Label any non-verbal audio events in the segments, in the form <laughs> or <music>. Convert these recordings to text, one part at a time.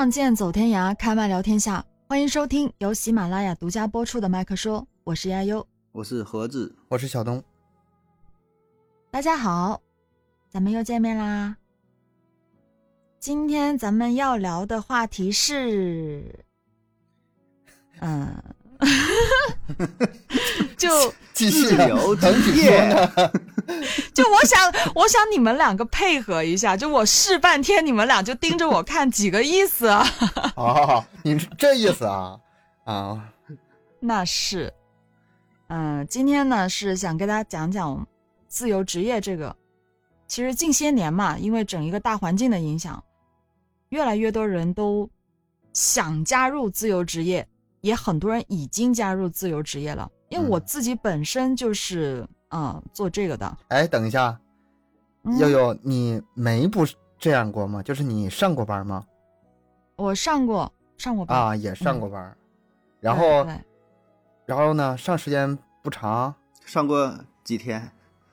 仗剑走天涯，开麦聊天下。欢迎收听由喜马拉雅独家播出的《麦克说》，我是亚优，我是盒子，我是小东。大家好，咱们又见面啦。今天咱们要聊的话题是，嗯，<laughs> 就继续自由等职业呢。<laughs> <laughs> 就我想，我想你们两个配合一下，就我试半天，你们俩就盯着我看，几个意思啊？<laughs> 哦，你是这意思啊？啊，那是，嗯，今天呢是想跟大家讲讲自由职业这个。其实近些年嘛，因为整一个大环境的影响，越来越多人都想加入自由职业，也很多人已经加入自由职业了。因为我嗯自己本身就是嗯做这个的，哎，等一下，嗯悠悠，你没不这样过吗？就是你上过班吗？我上过上过班，啊，也上过班。然后，对然后呢，上时间不长。上过几天？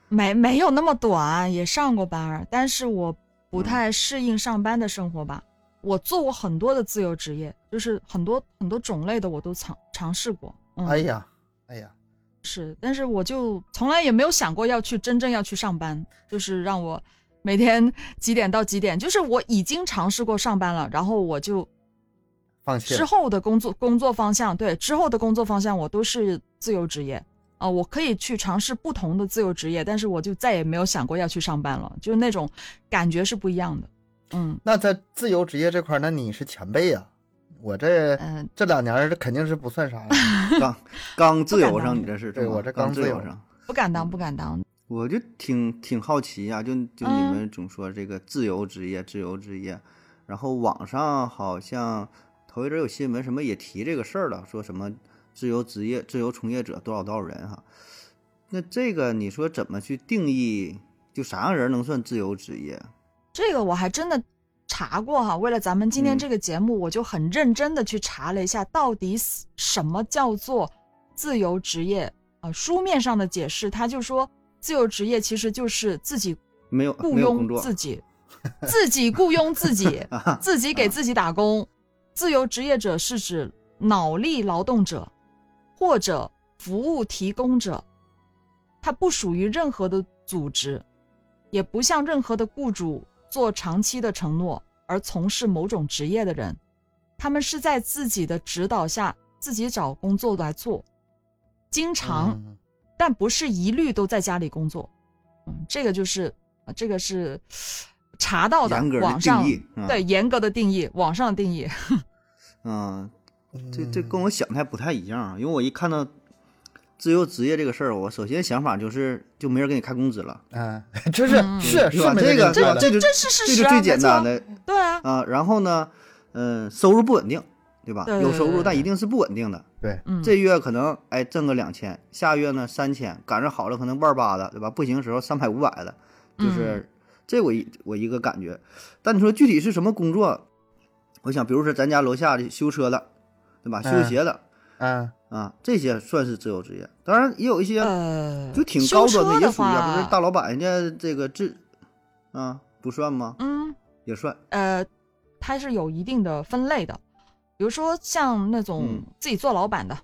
没没有那么短，也上过班儿，但是我不嗯太适应上班的生活吧。我做过很多的自由职业，就是很多很多种类的我都尝尝试过。嗯，哎呀，哎呀，是，但是我就从来也没有想过要去真正要去上班，就是让我每天 <laughs> 几点到几点，就是我已经尝试过上班了，然后我就之放弃之。后的工作工作方向，对之后的工作方向我都是自由职业啊、我可以去尝试不同的自由职业，但是我就再也没有想过要去上班了，就是那种感觉是不一样的。嗯那在自由职业这块，那你是前辈呀、我这嗯、这两年儿这肯定是不算啥了。<laughs> 刚刚自由不敢当上，你这是？对我这刚刚自由上。不敢当，不敢当。我就挺挺好奇啊，就就你嗯们总说这个自由职业，自由职业，然后网上好像头一阵有新闻什么也提这个事儿了，说什么自由职业、自由从业者多少多少人哈。那这个你说怎么去定义？就啥样人能算自由职业？这个我还真的查过哈，为了咱们今天嗯这个节目，我就很认真的去查了一下，到底什么叫做自由职业啊、书面上的解释，他就说自由职业其实就是自己没有雇佣自己，自己雇佣自己，<laughs> 啊？自己给自己打工。自由职业者是指脑力劳动者或者服务提供者，他不属于任何的组织，也不向任何的雇主做长期的承诺而从事某种职业的人，他们是在自己的指导下自己找工作来做，经常、嗯但不是一律都在家里工作。嗯，这个就是，呃这个是查到的严格的网上定义啊对严格的定义，网上的定义。<laughs> 嗯，这这嗯跟我想的还不太一样啊，因为我一看到自由职业这个事儿，我首先想法就是就没人给你开工资了，<laughs> 嗯，这是嗯是是吧？这个这这就这是事这实啊就最简单的对啊，啊。然后呢，嗯，收入不稳定，对吧？对有收入，但一定是不稳定的。对，嗯，这月可能哎挣个两千，下月呢三千，赶上好了可能万八的，对吧？不行的时候三百五百的，就是、嗯这我一我一个感觉。但你说具体是什么工作？我想，比如说咱家楼下的修车的，对吧？修嗯鞋的。嗯。啊，这些算是自由职业。当然，也有一些呃，就挺高端的也属于啊，话不是大老板人家这个自啊，不算吗？嗯。也算。呃，它是有一定的分类的，比如说像那种嗯。自己做老板的，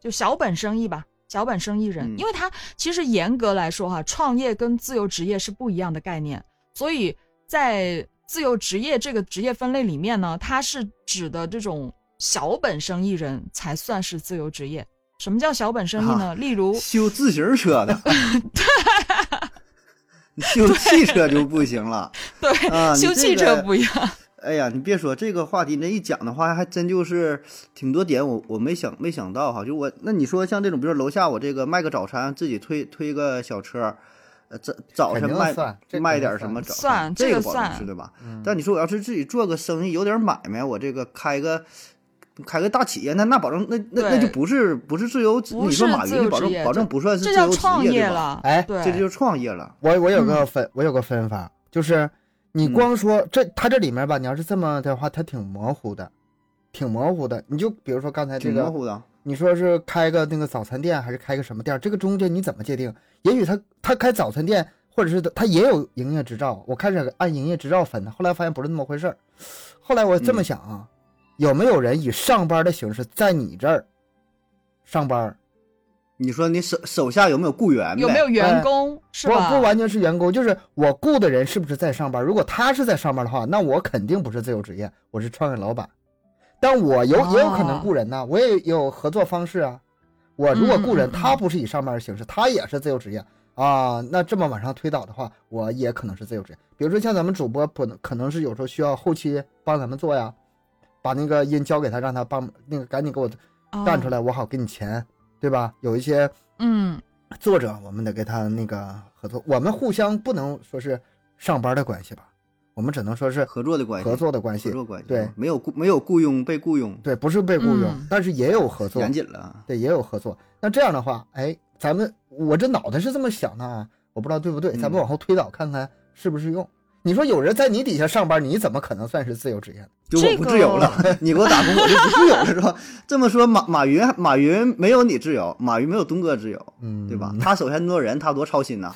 就小本生意吧，小本生意人，嗯。因为他其实严格来说哈，创业跟自由职业是不一样的概念，所以在自由职业这个职业分类里面呢，它是指的这种小本生意人才算是自由职业。什么叫小本生意呢？例如，修自行车的，<laughs> <laughs> 你修汽车就不行了。对，啊修汽车不一样。哎呀，你别说这个话题，那一讲的话，还真就是挺多点我我没想没想到哈。就我那你说像这种，比如说楼下我这个卖个早餐，自己推推个小车，呃早早晨卖卖点什么早这个保这个算是对吧？嗯，但你说我要是自己做个生意，有点买卖，我这个开个开个大企业，那那保证那那那就不是不是自由职，不你说是自由马云保职业证保证不算是自由职业对？了。哎，这就是创业了。我我有嗯个分，我有个分法，就是你嗯光说这他这里面吧，你要是这么的话，他挺模糊的，挺模糊的。你就比如说刚才这个，挺模糊的，你说是开个那个早餐店还是开个什么店，这个中间你怎么界定？也许他他开早餐店，或者是他也有营业执照，我开始按营业执照分的，后来发现不是那么回事儿。后来我这么嗯想啊，有没有人以上班的形式在你这儿上班？你说你手手下有没有雇员？有没有员工是不吧？不完全是员工，就是我雇的人是不是在上班？如果他是在上班的话，那我肯定不是自由职业，我是创业老板。但我有也有可能哦雇人呐，我也有合作方式啊。我如果雇人，他不是以上班的形式，他也是自由职业啊。那这么往上推导的话，我也可能是自由职业。比如说像咱们主播，不能可能是有时候需要后期帮咱们做呀，把那个音交给他，让他帮那个赶紧给我干出来。来，我好给你钱，对吧？有一些嗯，作者，我们得给他那个合作，我们互相不能说是上班的关系吧，我们只能说是合作的关系，合作的关系合，作关系，对没有雇没有雇佣被雇佣，对，不是被雇佣，嗯但是也有合作严，谨了啊。对，也有合作。那这样的话，哎，咱们我这脑袋是这么想的啊，我不知道对不对，咱们嗯往后推导看看适不适用。你说有人在你底下上班，你怎么可能算是自由职业呢？就我不自由了，<laughs> 你给我打工，我就不自由了，是吧？这么说，马马云马云没有你自由，马云没有东哥自由，嗯，对吧？他手下那么多人，他多操心呐！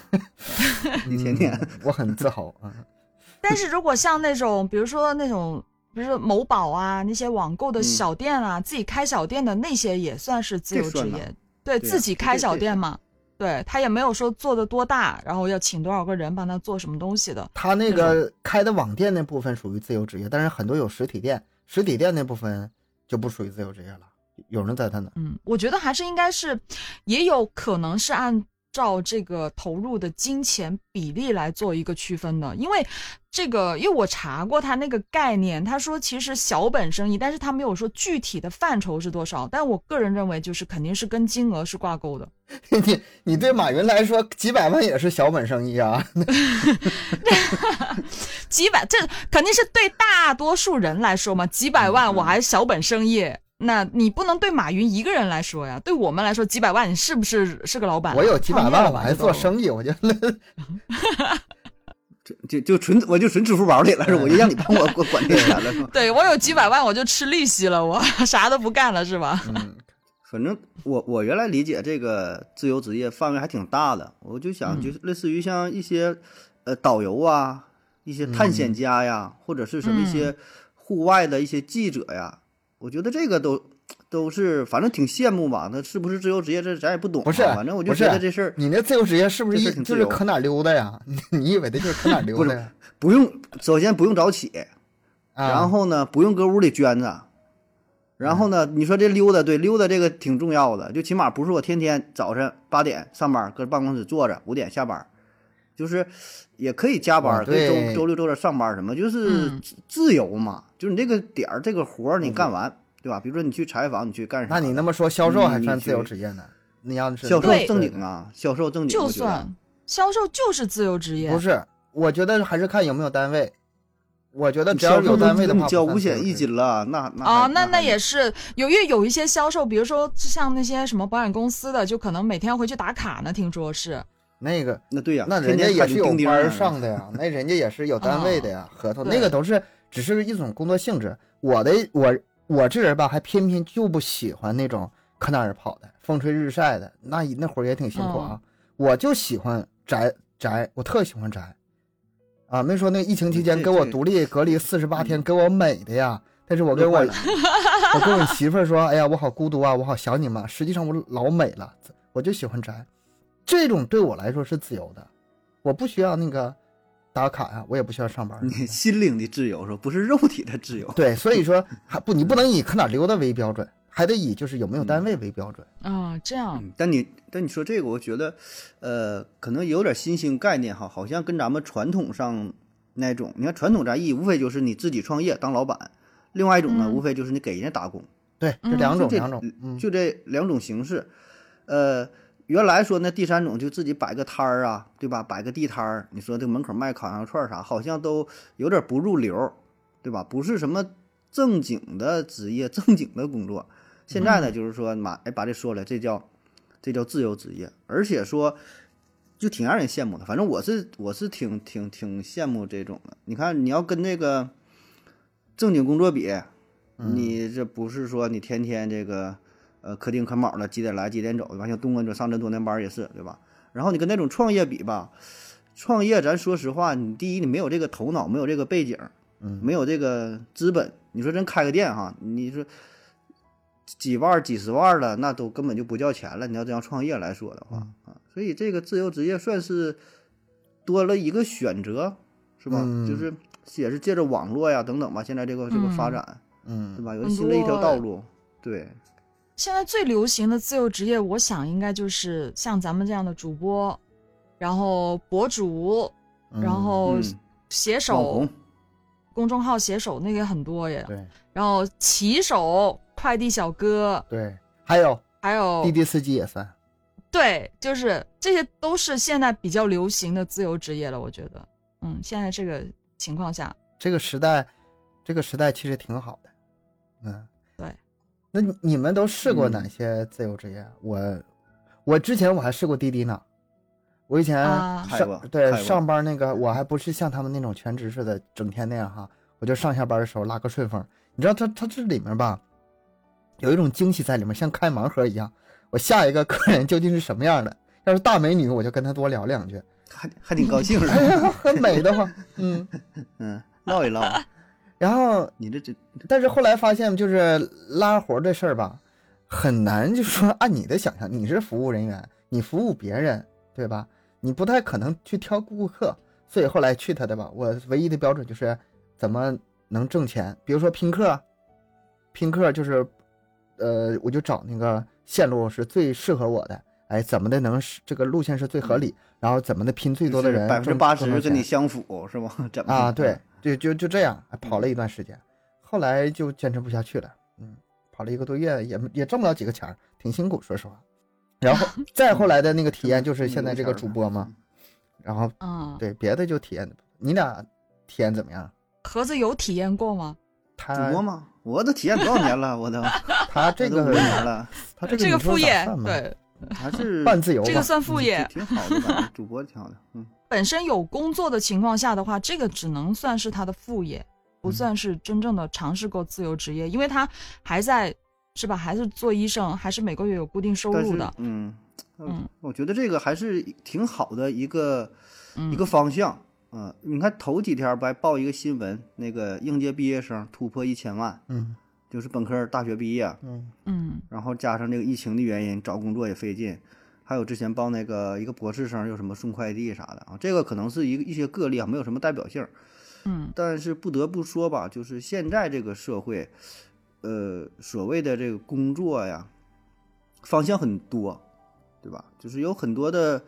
<laughs> 你天天嗯我很自豪啊。<laughs> 但是如果像那种，比如说那种，比如说某宝啊，那些网购的嗯小店啊，自己开小店的那些也算是自由职业，对对啊自己开小店嘛，对他也没有说做的多大，然后要请多少个人帮他做什么东西的。他那个开的网店那部分属于自由职业，但是很多有实体店，实体店那部分就不属于自由职业了。有人在他那，嗯，我觉得还是应该是，也有可能是按照这个投入的金钱比例来做一个区分的，因为这个，因为我查过他那个概念，他说其实小本生意，但是他没有说具体的范畴是多少，但我个人认为就是肯定是跟金额是挂钩的。<laughs> 你你对马云来说，几百万也是小本生意啊。<laughs> 几百，这肯定是对大多数人来说嘛，几百万我还小本生意。那你不能对马云一个人来说呀，对我们来说，几百万你是不是是个老板啊？我有几百万，我还做生意，我觉得就 <laughs> 就就存我就存支付宝里了，是？我就让你帮我管管这钱了，是吧？<laughs> 对我有几百万，我就吃利息了，我 <laughs> 啥都不干了，是吧？嗯，反正我我原来理解这个自由职业范围还挺大的，我就想嗯就是类似于像一些呃导游啊，一些探险家呀，或者是什么一些户外的一些记者呀，我觉得这个都都是反正挺羡慕吧。那是不是自由职业这咱也不懂啊，不是反正我就觉得这事儿你那自由职业是不是这一就是可哪儿溜达呀？<laughs> 你你以为的就是可哪 <laughs> 儿溜达呀？不用，首先不用早起，啊，然后呢不用搁屋里捐着。然后呢？你说这溜达，对溜达这个挺重要的，就起码不是我天天早晨八点上班，搁办公室坐着，五点下班，就是也可以加班，哦可以周周六周日上班什么，就是嗯自自由嘛。就是你这个点儿这个活儿你干完，对吧？比如说你去采访，你去干啥？那你那么说，销售还算自由职业呢？你要是销售正经啊，销售正经，就算销售就是自由职业，不是？我觉得还是看有没有单位。我觉得只要销售都有单位的话，交五险一金了，那那啊，那那也是有，因为有一些销售，比如说像那些什么保险公司的，就可能每天要回去打卡呢，听说是。那个那对呀，那人家也是有班上的呀，那人家也是有单位的呀，合同那个都是只是一种工作性质。我的我我这人吧，还偏偏就不喜欢那种可哪儿跑的，风吹日晒的，那那活儿也挺辛苦啊。我就喜欢宅宅，我特喜欢宅啊。没说那疫情期间给我独立隔离四十八天，给我美的呀。但是我跟我我跟我媳妇儿说，哎呀，我好孤独啊，我好想你们。实际上我老美了，我就喜欢宅，这种对我来说是自由的，我不需要那个打卡呀、我也不需要上班。你心灵的自由是吧？不是肉体的自由。对，所以说 <laughs> 还不，你不能以可哪溜达为标准，还得以就是有没有单位为标准。啊，这样，嗯，但你但你说这个，我觉得，呃，可能有点新兴概念哈，好像跟咱们传统上那种，你看传统咱意无非就是你自己创业当老板，另外一种呢，嗯无非就是你给人家打工，对，这嗯两种两种，嗯，就这两种形式。呃，原来说那第三种就自己摆个摊儿啊，对吧？摆个地摊儿，你说这门口卖烤羊肉串儿啥，好像都有点不入流，对吧？不是什么正经的职业、<laughs> 正经的工作。现在呢，就是说妈哎把这说了，这叫这叫自由职业，而且说就挺让人羡慕的。反正我是我是挺挺挺羡慕这种的。你看，你要跟这个正经工作比，你这不是说你天天这个呃可丁可卯的几点来几点走，对吧？像东哥这上这多年班也是，对吧？然后你跟那种创业比吧，创业咱说实话，你第一你没有这个头脑，没有这个背景，嗯，没有这个资本。你说真开个店哈，你说几万、几十万的，那都根本就不叫钱了。你要这样创业来说的话嗯啊，所以这个自由职业算是多了一个选择，是吧？嗯就是也是借着网络呀等等吧，现在这个这个发嗯展，嗯对吧？有新的一条道路，对，现在最流行的自由职业，我想应该就是像咱们这样的主播，然后博主，嗯然后嗯写网手红，公众号写手那个也很多耶，对然后骑手、快递小哥，对，还有还有滴滴司机也算。对，就是这些都是现在比较流行的自由职业了。我觉得，嗯，现在这个情况下，这个时代，这个时代其实挺好的，嗯，对。那你你们都试过嗯哪些自由职业？我我之前我还试过滴滴呢，我以前啊上、对上班那个，我还不是像他们那种全职似的，整天那样哈，我就上下班的时候拉个顺风。你知道他他这里面吧，有一种惊喜在里面，像开盲盒一样。我下一个客人究竟是什么样的？要是大美女，我就跟她多聊两句，还还挺高兴是 <laughs> 哎呀，吧？很美的话，嗯。<laughs> 嗯，唠一唠，然后你这这但是后来发现，就是拉活这事儿吧，很难，就是说按你的想象，你是服务人员，你服务别人，对吧？你不太可能去挑顾客，所以后来去他的吧，我唯一的标准就是怎么能挣钱。比如说拼客，拼客就是，呃，我就找那个线路是最适合我的，哎，怎么的能是这个路线是最合理，然后怎么的拼最多的人，百分之挣八十跟你相符是吗？<laughs> 怎么啊，对，，就就就这样哎跑了一段时间，后来就坚持不下去了，嗯，跑了一个多月也也挣不了几个钱儿，挺辛苦，说实话。然后 <laughs> 再后来的那个体验就是现在这个主播嘛，然后嗯，对别的就体验，你俩体验怎么样？盒子有体验过吗？主播吗？我都体验多少年了，我都 <laughs> 他这个年了，他这个这个副业对，还是半自由吧，这个算副业。挺好的，吧主播挺好的，嗯，本身有工作的情况下的话，这个只能算是他的副业，不嗯算是真正的尝试过自由职业，因为他还在是吧？还是做医生，还是每个月有固定收入的。嗯嗯，我觉得这个还是挺好的一个嗯一个方向。啊，你看头几天不还报一个新闻，那个应届毕业生突破一千万，嗯就是本科大学毕业，嗯嗯然后加上这个疫情的原因，找工作也费劲。还有之前报那个一个博士生，又什么送快递啥的啊，这个可能是一个一些个例啊，没有什么代表性。嗯但是不得不说吧，就是现在这个社会，呃，所谓的这个工作呀，方向很多，对吧？就是有很多的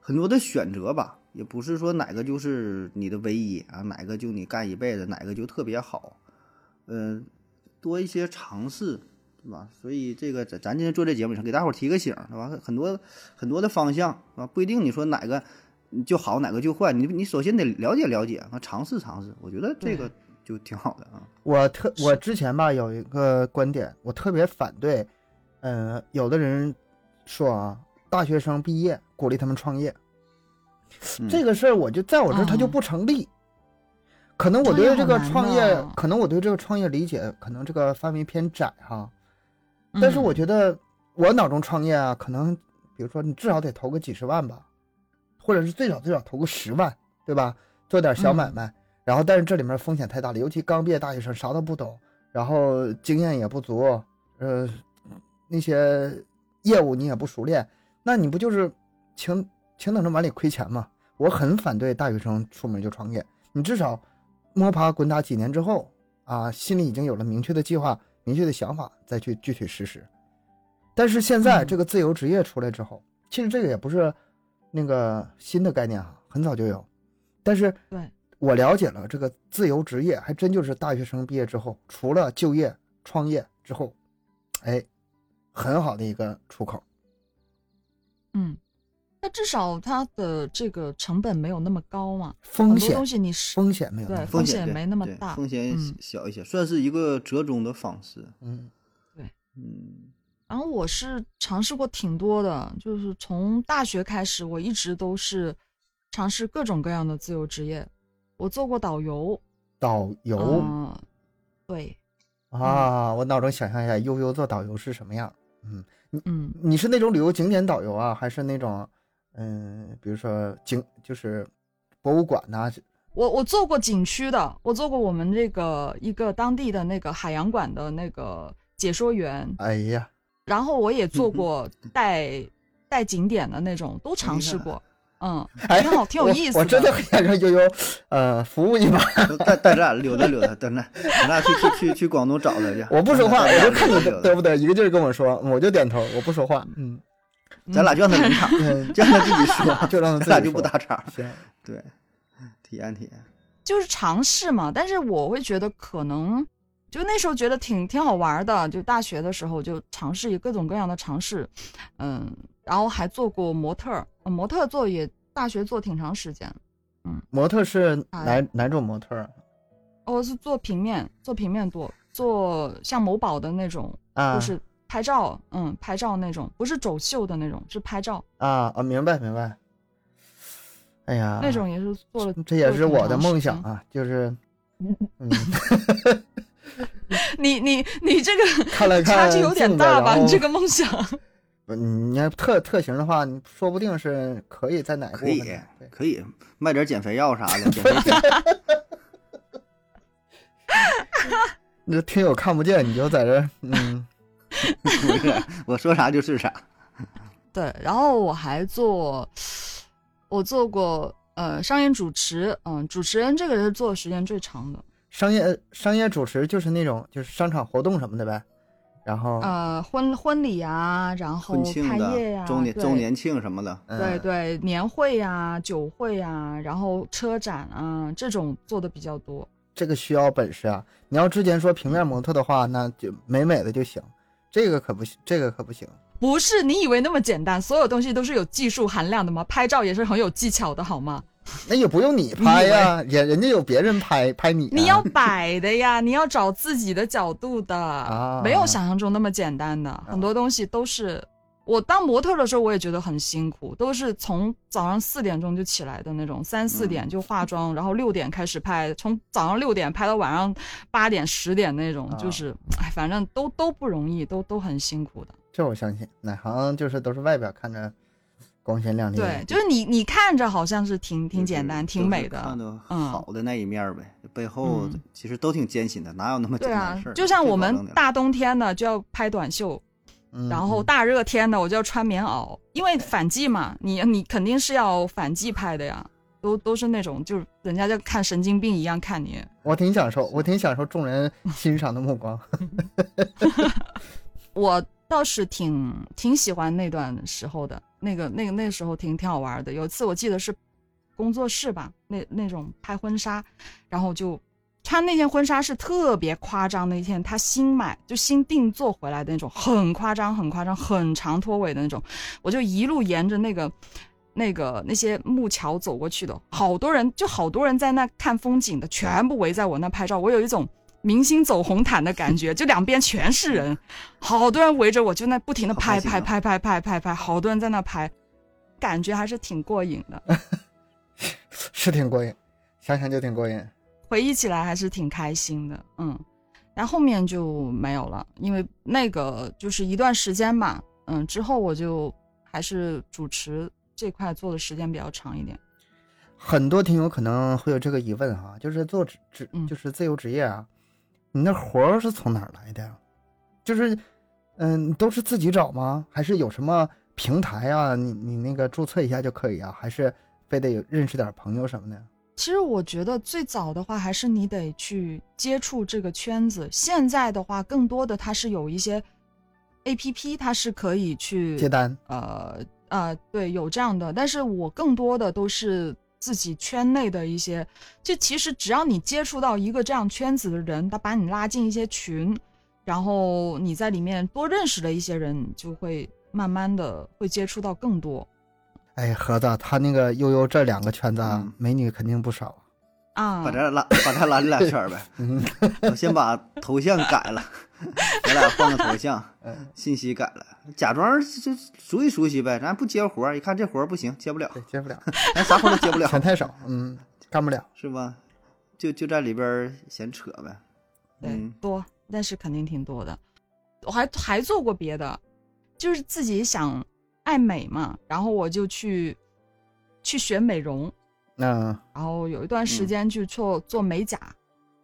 很多的选择吧，也不是说哪个就是你的唯一啊，哪个就你干一辈子，哪个就特别好，嗯、多一些尝试，对吧？所以这个咱咱今天做这节目，想给大伙儿提个醒，对吧？很多很多的方向啊，不一定你说哪个就好，哪个就坏，你你首先得了解了解啊，尝试尝试，我觉得这个就挺好的啊。我特我之前吧有一个观点，我特别反对，呃，有的人说啊，大学生毕业鼓励他们创业，嗯这个事儿我就在我这儿它就哦不成立。可能我对这个创业可能我对这个创业理解，可能这个范围偏窄哈。但是我嗯觉得我脑中创业啊，可能比如说你至少得投个几十万吧，或者是最少最少投个十万，对吧？做点小买嗯卖，然后但是这里面风险太大了，尤其刚毕业大学生啥都不懂，然后经验也不足，呃，那些业务你也不熟练，那你不就是请请等着碗里亏钱吗？我很反对大学生出门就创业，你至少摸爬滚打几年之后啊，心里已经有了明确的计划、明确的想法，再去具体实施。但是现在嗯这个自由职业出来之后，其实这个也不是那个新的概念哈，很早就有。但是对我了解了这个自由职业，还真就是大学生毕业之后，除了就业、创业之后，哎，很好的一个出口。嗯，那至少它的这个成本没有那么高嘛，风险很多东西你是风险没有对风险没那么大风险嗯小一些，算是一个折中的方式。嗯对嗯然后我是尝试过挺多的，就是从大学开始，我一直都是尝试各种各样的自由职业。我做过导游，导游、嗯，对，啊，我脑中想象一下，悠悠做导游是什么样。嗯，嗯，你是那种旅游景点导游啊，还是那种嗯，比如说景就是博物馆呐、我我做过景区的，我做过我们这个一个当地的那个海洋馆的那个解说员，哎呀，然后我也做 <laughs> 过带带景点的那种，都尝试过。<laughs> 嗯，哎挺好，挺有意思我。我真的很想让悠悠，呃，服务一把。都带带咱溜达溜达，等着，咱俩去去去去广东找他去。我不说话，我就看你溜达溜达嘚不嘚，一个劲儿跟我说，我就点头，我不说话。嗯，咱俩就让他临场，嗯 <laughs> 就让他自己说，<laughs> 就让他就不说搭茬。行，对，体验体验。<laughs> 就是尝试嘛，但是我会觉得可能，就那时候觉得挺挺好玩的，就大学的时候就尝试各种各样的尝试，嗯，然后还做过模特模特做也大学做挺长时间，嗯模特是哪哎哪种模特啊？我是做平面，做平面多，做像某宝的那种，啊就是拍照，嗯，拍照那种，不是走秀的那种，是拍照啊啊，明白明白。哎呀，那种也是做了，这也是我的梦。想啊，就是，<laughs> 嗯，你你你这个 <laughs> 看了看 <laughs> 差距有点大吧？你这个梦想。不你要特特型的话，你说不定是可以在哪个部可以可以卖点减肥药啥的，减肥品。那听友看不见，你就在这儿，嗯，不是，我说啥就是啥。<laughs> 对，然后我还做，我做过呃商业主持，嗯，主持人这个是做的时间最长的，商业商业主持就是那种就是商场活动什么的呗，然后呃婚婚礼啊，然后婚庆开业呀、的、周年周年庆什么的，嗯对对，年会呀、酒会呀、然后车展啊，这种做的比较多。这个需要本事啊！你要之前说平面模特的话，那就美美的就行，这个可不行，这个可不行。不是你以为那么简单，所有东西都是有技术含量的吗？拍照也是很有技巧的，好吗？那也不用你拍呀，人人家有别人拍拍你啊、你要摆的呀，你要找自己的角度的，<laughs> 啊没有想象中那么简单的，很多东西都是。我当模特的时候，我也觉得很辛苦，都是从早上四点钟就起来的那种，三四点就化妆，然后六点开始拍，从早上六点拍到晚上八点十点那种，啊就是，哎，反正都都不容易，都都很辛苦的。这我相信，哪行就是都是外表看着光鲜亮丽的，对，就是你你看着好像是挺挺简单、挺美的，看到嗯好的那一面儿呗，背后嗯其实都挺艰辛的，哪有那么简单的事儿？，就像我们大冬天的就要拍短袖，嗯，然后大热天的我就要穿棉袄，因为反季嘛，你你肯定是要反季拍的呀，都都是那种就是人家就看神经病一样看你。我挺享受，我挺享受众人欣赏的目光。<laughs> <laughs> 我倒是挺挺喜欢那段时候的，那个那个那时候挺挺好玩的。有一次我记得是工作室吧，那那种拍婚纱，然后就穿那件婚纱是特别夸张的一件，他新买就新定做回来的那种，很夸张很夸张，很长拖尾的那种，我就一路沿着那个。那个那些木桥走过去的，好多人就好多人在那看风景的，全部围在我那拍照，我有一种明星走红毯的感觉，就两边全是人，好多人围着我，就那不停的拍拍拍拍拍拍拍，好多人在那拍，感觉还是挺过瘾的，<laughs> 是挺过瘾，想想就挺过瘾。回忆起来还是挺开心的，嗯。但后面就没有了，因为那个就是一段时间嘛，嗯，之后我就还是主持这块做的时间比较长一点。很多听友可能会有这个疑问哈，就是做职就是自由职业啊，你那活儿是从哪儿来的呀？就是，嗯，都是自己找吗？还是有什么平台啊？你你那个注册一下就可以啊？还是非得有认识点朋友什么的？其实我觉得最早的话，还是你得去接触这个圈子。现在的话，更多的它是有一些 A P P，它是可以去接单呃呃，对，有这样的。但是我更多的都是自己圈内的一些，就其实只要你接触到一个这样圈子的人，他把你拉进一些群，然后你在里面多认识了一些人，就会慢慢的会接触到更多哎，盒子，他那个悠悠这两个圈子美女肯定不少。啊把。这拉把他拉这俩圈儿呗。<laughs> 嗯我先把头像改了，<laughs> 咱俩换个头像，嗯，信息改了，假装就熟悉熟悉呗。咱不接活儿，一看这活儿不行，接不了，对，接不了，<laughs> 咱啥活都接不了，钱太少，嗯，干不了。是吧？就就在里边闲扯呗。对，嗯多，但是肯定挺多的。我还还做过别的，就是自己想爱美嘛，然后我就去去学美容，嗯，然后有一段时嗯间去做做美甲，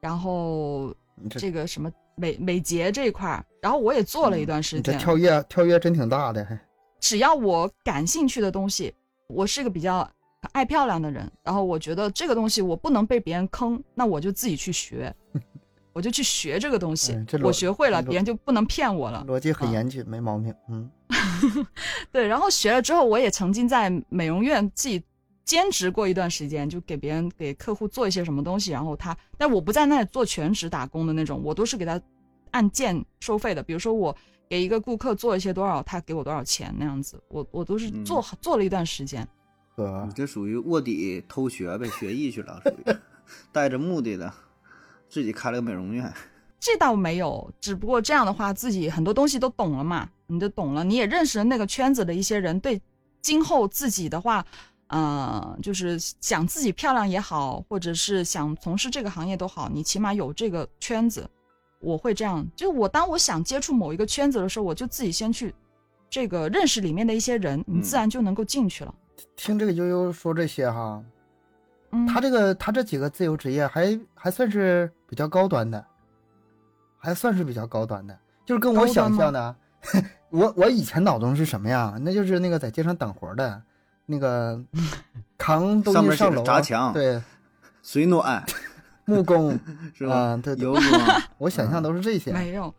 然后这这个什么美美睫这一块儿，然后我也做了一段时间。跳跃跳跃真挺大的，还只要我感兴趣的东西，我是个比较爱漂亮的人，然后我觉得这个东西我不能被别人坑，那我就自己去学，<laughs> 我就去学这个东西我学会了，别人就不能骗我了。逻辑很啊严谨，没毛病。嗯，<laughs> 对，然后学了之后，我也曾经在美容院自己兼职过一段时间，就给别人给客户做一些什么东西，然后他，但我不在那里做全职打工的那种，我都是给他按件收费的。比如说我给一个顾客做一些多少，他给我多少钱那样子，我我都是嗯做、做了一段时间。哥你，这属于卧底偷学呗，学艺去了，属于带着目的的，自己开了个美容院。这倒没有，只不过这样的话，自己很多东西都懂了嘛，你就懂了，你也认识了那个圈子的一些人，对今后自己的话，呃，就是想自己漂亮也好，或者是想从事这个行业都好，你起码有这个圈子。我会这样，就我当我想接触某一个圈子的时候，我就自己先去这个认识里面的一些人，你自然就能够进去了。听这个悠悠说这些哈，嗯，他这个他这几个自由职业还还算是比较高端的，还算是比较高端的，就是跟我想象的，<laughs> 我我以前脑中是什么呀？那就是那个在街上等活的，那个 <laughs> 扛东西上楼，砸墙对，水暖木工 <laughs> 是吧？啊，对对，油工，我想象都是这些。没有，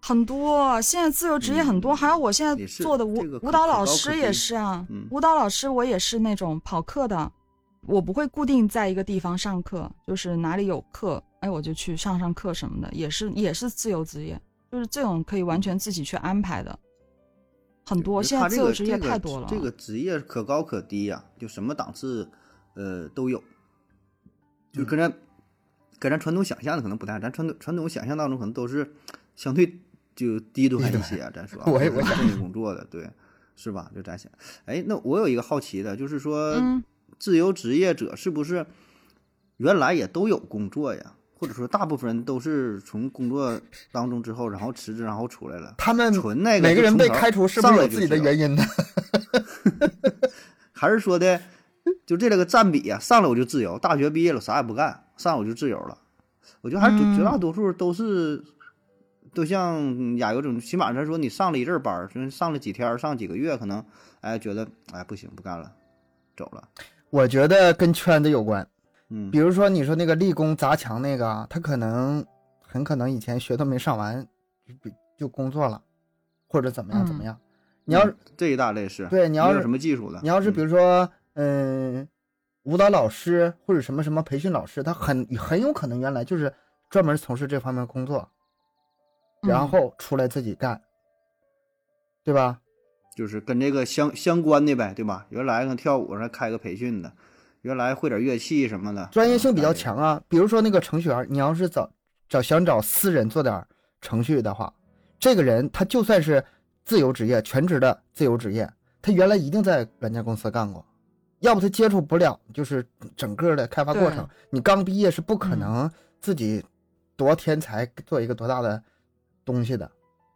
很多现在自由职业很多，嗯还有我现在做的舞这个舞蹈老师也是啊，嗯舞蹈老师我也是那种跑课的，我不会固定在一个地方上课，就是哪里有课，哎，我就去上上课什么的，也是也是自由职业，就是这种可以完全自己去安排的，很多。现在这个自由职业太多了，这个职业可高可低呀、就什么档次，呃都有，就跟咱、跟咱传统想象的可能不太，咱传统传统想象当中可能都是相对就低端一些，咱说 <laughs> 我也我或者是正经工作的，对，是吧？就咱想，哎，那我有一个好奇的，就是说，嗯自由职业者是不是原来也都有工作呀？或者说，大部分人都是从工作当中之后，然后辞职，然后出来了。他们纯那个每个人被开除是不上是有自己的原因呢？<laughs> 还是说的，就这了个占比啊，上来我就自由，大学毕业了啥也不干，上来我就自由了。我觉得还是绝嗯绝大多数都是，都像亚游这种，起码他说你上了一阵儿班儿，就是上了几天，上几个月，可能哎觉得哎不行不干了，走了。我觉得跟圈子有关。嗯比如说你说那个立功砸墙那个啊，他可能很可能以前学都没上完，就就工作了，或者怎么样怎么样。你要这一大类是，对你要是什么技术的，你要是比嗯如说，嗯，舞蹈老师或者什么什么培训老师，他很很有可能原来就是专门从事这方面工作，然嗯后出来自己干，对吧？就是跟这个相相关的呗，对吧？原来跟跳舞上开个培训的，原来会点乐器什么的，专业性比较啊强啊。比如说那个程序员，你要是找找想找私人做点程序的话，这个人他就算是自由职业、全职的自由职业，他原来一定在软件公司干过，要不他接触不了就是整个的开发过程。你刚毕业是不可嗯能自己多天才做一个多大的东西的。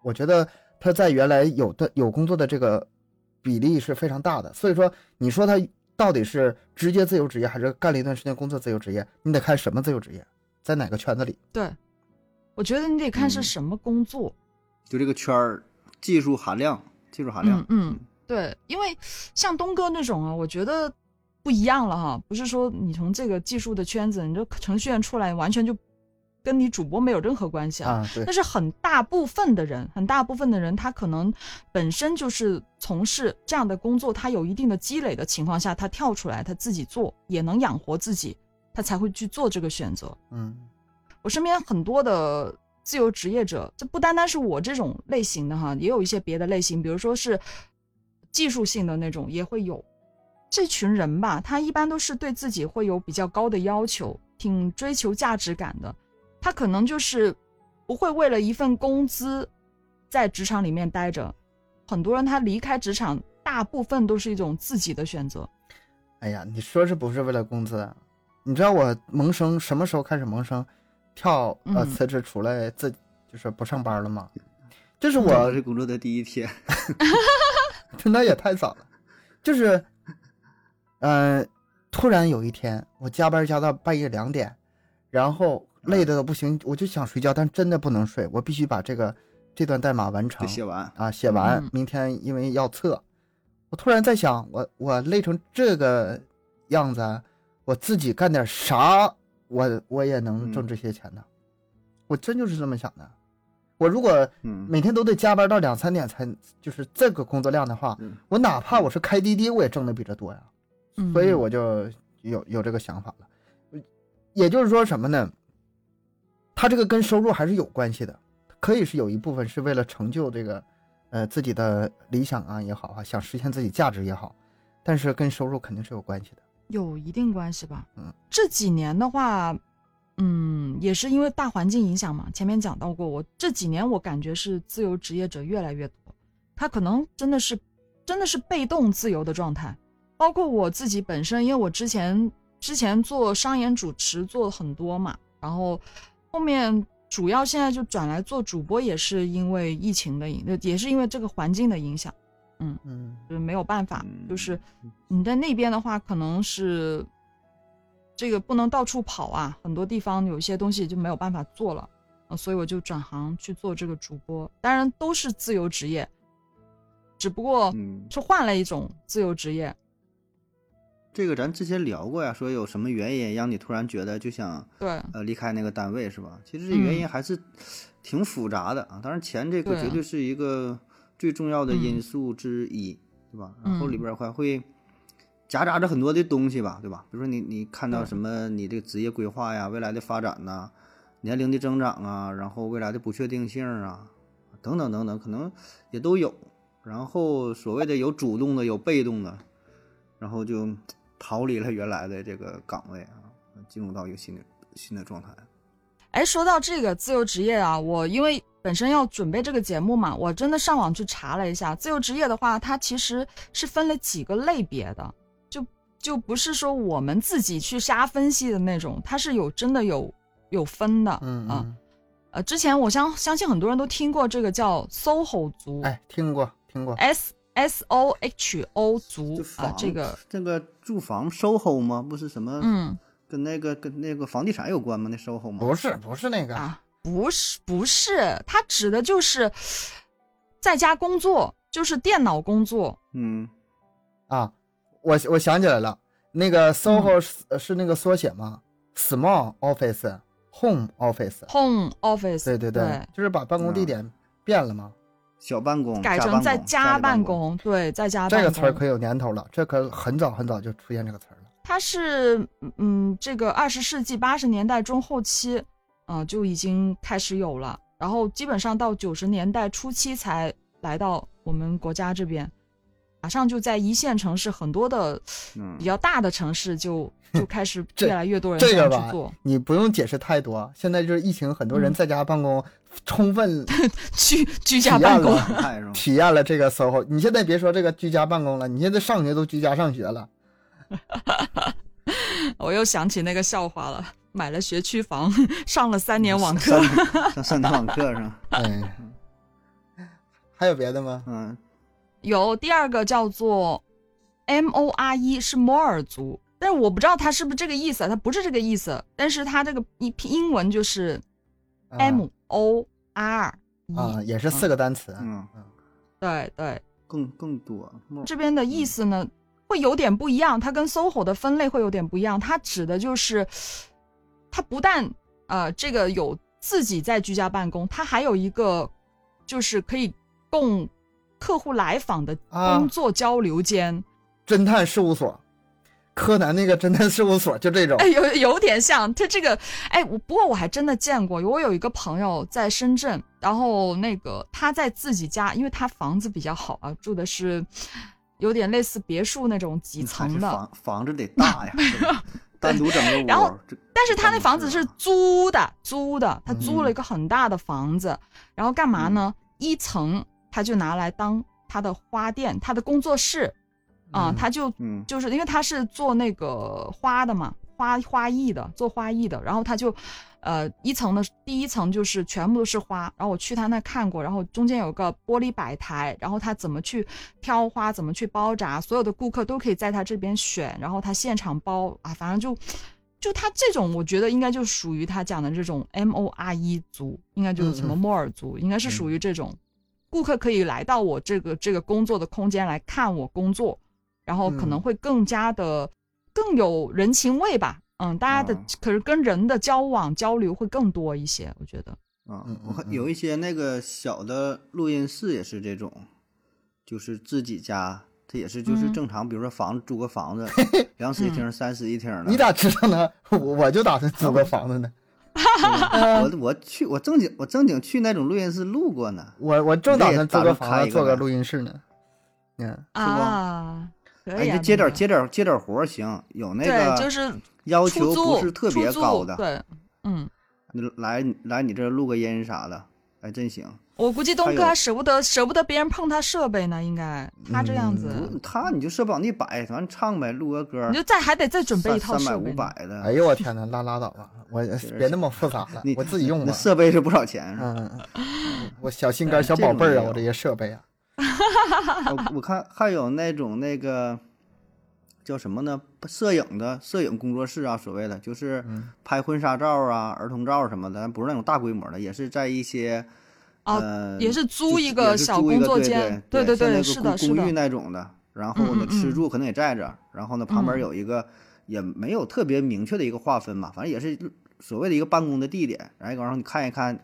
我觉得他在原来有的有工作的这个比例是非常大的，所以说你说他到底是直接自由职业，还是干了一段时间工作自由职业？你得看什么自由职业，在哪个圈子里。对，我觉得你得看是嗯什么工作。就这个圈儿技术含量，技术含量，嗯嗯，对，因为像东哥那种啊，我觉得不一样了哈，不是说你从这个技术的圈子，你这程序员出来，完全就跟你主播没有任何关系啊。啊，但，是很大部分的人，很大部分的人，他可能本身就是从事这样的工作，他有一定的积累的情况下，他跳出来，他自己做也能养活自己，他才会去做这个选择。嗯我身边很多的自由职业者，这不单单是我这种类型的哈，也有一些别的类型，比如说是技术性的那种也会有。这群人吧，他一般都是对自己会有比较高的要求，挺追求价值感的。他可能就是不会为了一份工资在职场里面待着。很多人他离开职场，大部分都是一种自己的选择。哎呀，你说是不是为了工资？啊你知道我萌生什么时候开始萌生跳呃嗯辞职出来自就是不上班了吗？这是我工作的第一天，<laughs> <laughs> 那也太早了，就是，嗯、突然有一天，我加班加到半夜两点，然后累的都不行，我就想睡觉，但真的不能睡，我必须把这个这段代码完成写完。啊，写完嗯，明天因为要测。我突然在想，我我累成这个样子，我自己干点啥，我我也能挣嗯这些钱呢？我真就是这么想的。我如果嗯，每天都得加班到两三点才就是这个工作量的话，嗯我哪怕我是开滴滴，我也挣的比这多呀。嗯所以我就有有这个想法了。也就是说什么呢？他这个跟收入还是有关系的，可以是有一部分是为了成就这个，呃自己的理想啊也好啊，想实现自己价值也好，但是跟收入肯定是有关系的。有一定关系吧。嗯，这几年的话，嗯，也是因为大环境影响嘛。前面讲到过，我这几年我感觉是自由职业者越来越多，他可能真的是真的是被动自由的状态。包括我自己本身，因为我之前之前做商演主持做很多嘛，然后后面主要现在就转来做主播，也是因为疫情的影，也是因为这个环境的影响。嗯就是没有办法，嗯就是你在那边的话，可能是这个不能到处跑啊，很多地方有一些东西就没有办法做了，呃，所以我就转行去做这个主播。当然都是自由职业，只不过嗯，是换了一种自由职业。这个咱之前聊过呀，说有什么原因让你突然觉得就想对，呃离开那个单位是吧？其实这原因还是挺复杂的啊。当然钱这个绝对是一个最重要的嗯因素之一，对吧？然后里嗯边还会夹杂着很多的东西吧，对吧？比如说你你看到什么你这个职业规划呀、未来的发展呐、年龄的增长啊，然后未来的不确定性啊，等等等等，可能也都有。然后所谓的有主动的，有被动的，然后就逃离了原来的这个岗位啊，进入到一个新的新的状态。哎，说到这个自由职业啊，我因为本身要准备这个节目嘛，我真的上网去查了一下，自由职业的话，它其实是分了几个类别的，就就不是说我们自己去瞎分析的那种，它是有真的有有分的，啊，嗯。啊，呃，之前我相相信很多人都听过这个叫 SOHO 族，哎，听过听过，S S O H O 族就啊、这个这个住房 SOHO 吗？不是什么嗯跟那个跟那个房地产有关吗？那 SOHO 吗？不是不是那个，啊，不是不是，它指的就是在家工作，就是电脑工作，嗯啊，我我想起来了，那个 SOHO 是,、是那个缩写吗？Small Office Home Office。home office，对对对，就是把办公地点变了嘛。小办公改成家办公在家办，公，对，在家办公。这个词儿可有年头了，这可很早很早就出现这个词儿了。它是嗯，这个二十世纪八十年代中后期，呃，就已经开始有了，然后基本上到九十年代初期才来到我们国家这边，马上就在一线城市很多的嗯比，较大的城市就 <laughs> 就开始越来越多人这这个吧样去做，你不用解释太多，现在就是疫情，很多人嗯在家办公，充分 <laughs> 居居家办公？体验了这个 SOHO。你现在别说这个居家办公了，你现在上学都居家上学了。<laughs> 我又想起那个笑话了，买了学区房，<laughs> 上了三年网课上，上上年网课是吧，哎，还有别的吗？嗯有第二个叫做 M O R E 是摩尔族，但是我不知道它是不是这个意思，它不是这个意思，但是它这个英英文就是啊 M O R E，、啊，也是四个单词。嗯嗯，对对，更更多。这边的意思呢会有点不一样，它跟 SOHO 的分类会有点不一样，它指的就是它不但呃这个有自己在居家办公，它还有一个就是可以供客户来访的啊工作交流间。侦探事务所，柯南那个侦探事务所就这种哎，。有有点像他这个，哎，我不过我还真的见过，我有一个朋友在深圳，然后那个他在自己家，因为他房子比较好啊，住的是有点类似别墅那种几层的，房房子得大呀，<laughs> 是吧单独整个屋。然后但是他那房子是租的，租的，他租了嗯一个很大的房子，然后干嘛呢？一层他就拿来当他的花店，他的工作室啊，嗯他就嗯。就是因为他是做那个花的嘛，花花艺的，做花艺的，然后他就，呃，一层的第一层就是全部都是花，然后我去他那看过，然后中间有个玻璃摆台，然后他怎么去挑花，怎么去包扎，所有的顾客都可以在他这边选，然后他现场包啊，反正就。就他这种，我觉得应该就属于他讲的这种 M O R E 族，应该就是什么摩尔族，应该是属于这种，顾客可以来到我这个这个工作的空间来看我工作，然后可能会更加的更有人情味吧。嗯，大家的可是跟人的交往交流会更多一些，我觉得。啊，我看有一些那个小的录音室也是这种，就是自己家。它也是，就是正常，比如说房子租个房子，两室一厅、三室一厅的。你咋知道呢？我我就打算租个房子呢。<laughs> 我我去，我正经我正经去那种录音室录过呢。我我正打算租个房子做个录音室呢。嗯啊，哎，就接点接点接点活行，有那个就是要求不是特别高的。对，嗯，你来来你这录个音啥的，还真行。我估计东哥还舍不得舍不得别人碰他设备呢，应该他这样子，他你就设备往那摆，反正唱呗，录个歌，你就再还得再准备一套三百五百的。哎呦我天哪，拉拉倒吧，我别那么复杂了，我自己用吧。设备是不少钱，嗯，我小心肝小宝贝儿啊，我这些设备啊。<laughs> 我我看还有那种那个叫什么呢？摄影的摄影工作室啊，所谓的就是拍婚纱照啊、儿童照什么的，不是那种大规模的，也是在一些。啊，也是租一个小工作间，对对对，是的，是的。公寓那种的，然后呢，吃住可能也在这，然后呢，旁边有一个也没有特别明确的一个划分嘛，反正也是所谓的一个办公的地点，然后你看一看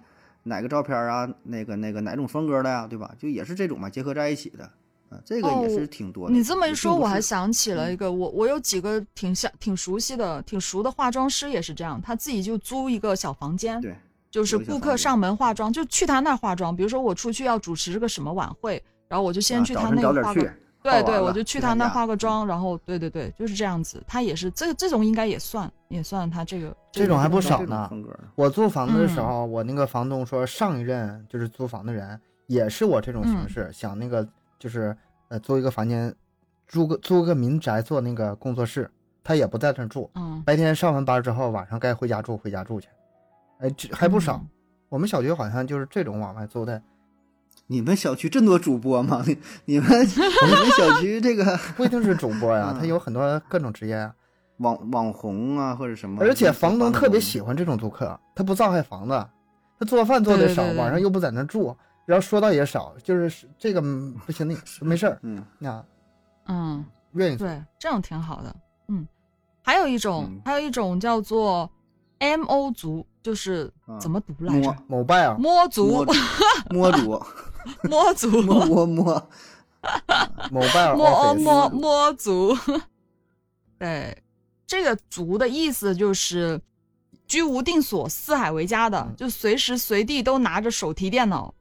哪个照片啊，那个那个哪种风格的呀，对吧？就也是这种嘛，结合在一起的，啊，这个也是挺多的。你这么一说，我还想起了一个，我我有几个挺像挺熟悉的、挺熟的化妆师也是这样，他自己就租一个小房间。对。就是顾客上门化妆，就去他那儿化妆。比如说我出去要主持个什么晚会，然后我就先去他那儿化个，对对，我就去他那化个妆，然后对对对，就是这样子。他也是这这种应该也算也算他这个这种还不少呢。我租房子的时候，我那个房东说上一任就是租房的人也是我这种形式，想那个就是呃租一个房间，租个租个民宅做那个工作室，他也不在那住，白天上完班之后，晚上该回家住回家住去。哎，这还不少。我们小区好像就是这种往外租的。你们小区这么多主播吗？<laughs> 你们你们小区这个 <laughs> 不一定是主播呀，他有很多各种职业啊，网网红啊或者什么。而且房东特别喜欢这种租客，他不造害房子，他做饭做的少，晚上又不在那住，然后说到也少，就是这个不行，那 <laughs> 没事儿。嗯，那嗯，愿意对，这样挺好的。嗯，还有一种，还有一种叫做 M O 族。就是怎么读来着？某拜啊，摸族，摸族，<laughs> 摸族，摸摸摸，某拜摸摸摸族。<laughs> 对，这个族的意思就是居无定所、四海为家的，就随时随地都拿着手提电脑，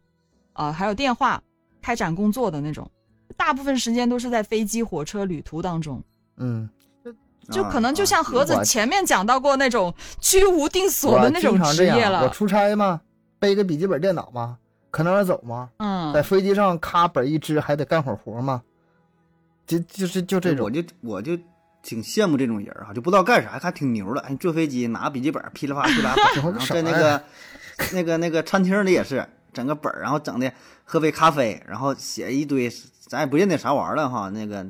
啊，还有电话开展工作的那种。大部分时间都是在飞机、火车旅途当中。嗯。就可能就像盒子前面讲到过那种居无定所的那种职业了。我出差嘛，背个笔记本电脑嘛，可能走吗。嗯，在飞机上咔本一支，还得干会儿活嘛。就就是就这种，我就我就挺羡慕这种人啊，就不知道干啥，还挺牛的。哎，坐飞机拿笔记本噼里啪啦噼里啪啦，<laughs> 在那个那个那个餐厅里也是整个本然后整的喝杯咖啡，然后写一堆，咱也不认得啥玩意儿了哈，那个。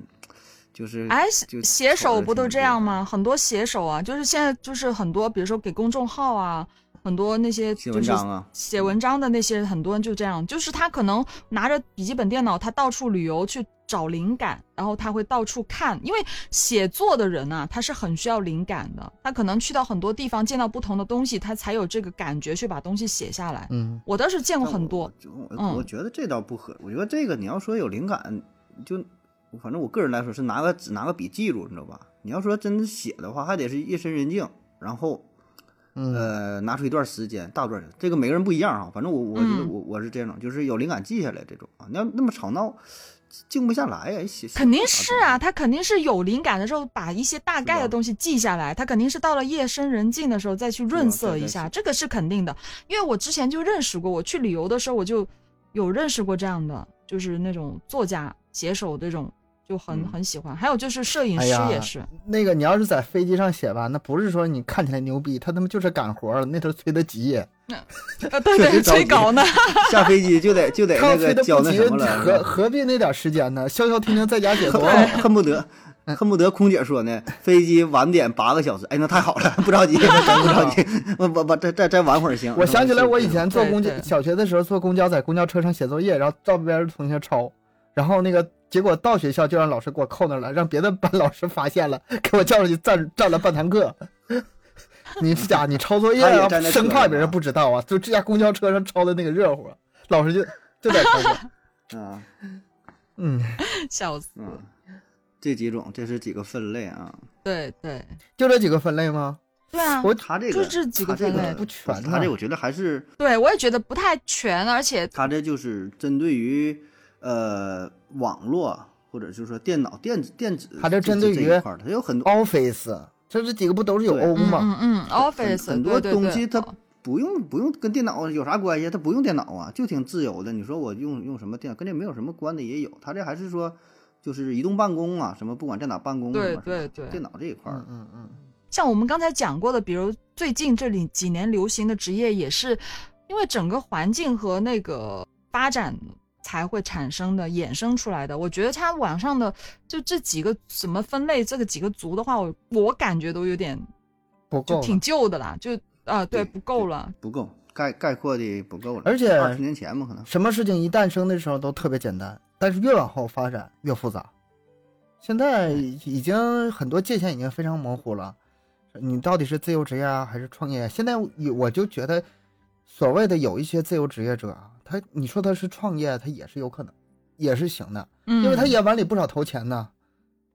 就是哎，写手不都这样吗？很多写手啊，就是现在就是很多，比如说给公众号啊，很多那些写文章啊，写文章的那些很多人就这样，就是他可能拿着笔记本电脑，他到处旅游去找灵感，然后他会到处看，因为写作的人啊，他是很需要灵感的，他可能去到很多地方，见到不同的东西，他才有这个感觉去把东西写下来。嗯，我倒是见过很多。我我觉得这倒不合，我觉得这个你要说有灵感就。反正我个人来说是拿个纸拿个笔记住，你知道吧？你要说真的写的话，还得是夜深人静，然后，呃，拿出一段时间，大段这个每个人不一样啊。反正我我觉得我我是这种，就是有灵感记下来这种啊。你要那么吵闹，静不下来呀。写肯定是啊，他肯定是有灵感的时候把一些大概的东西记下来，他肯定是到了夜深人静的时候再去润色一下，这个是肯定的。因为我之前就认识过，我去旅游的时候我就有认识过这样的，就是那种作家写手这种。就很嗯很喜欢。还有就是摄影师也是，那个你要是在飞机上写吧，那不是说你看起来牛逼，他他妈就是干活儿，那头催得急，呃，对对，确实着急催稿呢。下飞机就得就得 <laughs> 那个交得不急，那什么了，何何必那点时间呢？消消停停在家写作。恨恨不得恨不得空姐说呢，飞机晚点八个小时，哎，那太好了，不着急，<laughs> 不着急，<laughs> 我我我再再再晚会儿行。我想起来，我以前坐公交，小学的时候坐公交，在公交车上写作业，然后照别人同学抄，然后那个结果到学校就让老师给我扣那儿了，让别的班老师发现了，<laughs> 给我叫出去站站了半堂课。<laughs> 你是假？你抄作业啊生怕别人不知道啊！就这家公交车上抄的那个热乎，老师就就在。<laughs> 啊，嗯，笑死。嗯，这几种这是几个分类啊？对对就这几个分类吗？对啊，我他这个就这几个这分类个不全呢他这我觉得还是对我也觉得不太全，而且他这就是针对于呃网络或者就是说电脑电子电子，它这针对于这一块儿，它有很多 Office，这这几个不都是有 O 嗯吗？嗯嗯，Office 很多东西它哦不用不用跟电脑有啥关系，它不用电脑啊，就挺自由的。你说我用用什么电脑，跟这没有什么关的也有。它这还是说就是移动办公啊，什么不管在哪办公对什么对对电脑这一块儿嗯，嗯嗯，像我们刚才讲过的，比如最近这里几年流行的职业，也是因为整个环境和那个发展才会产生的、衍生出来的。我觉得它网上的就这几个什么分类，这个几个族的话，我我感觉都有点不够。就挺旧的啦，就啊、对对不够了。不够概概括的不够了。而且二十年前嘛，可能什么事情一诞生的时候都特别简单，但是越往后发展越复杂。现在已经很多界限已经非常模糊了，你到底是自由职业啊还是创业？现在有我就觉得，所谓的有一些自由职业者啊，他你说他是创业，他也是有可能，也是行的，嗯，因为他也往里不少投钱呢，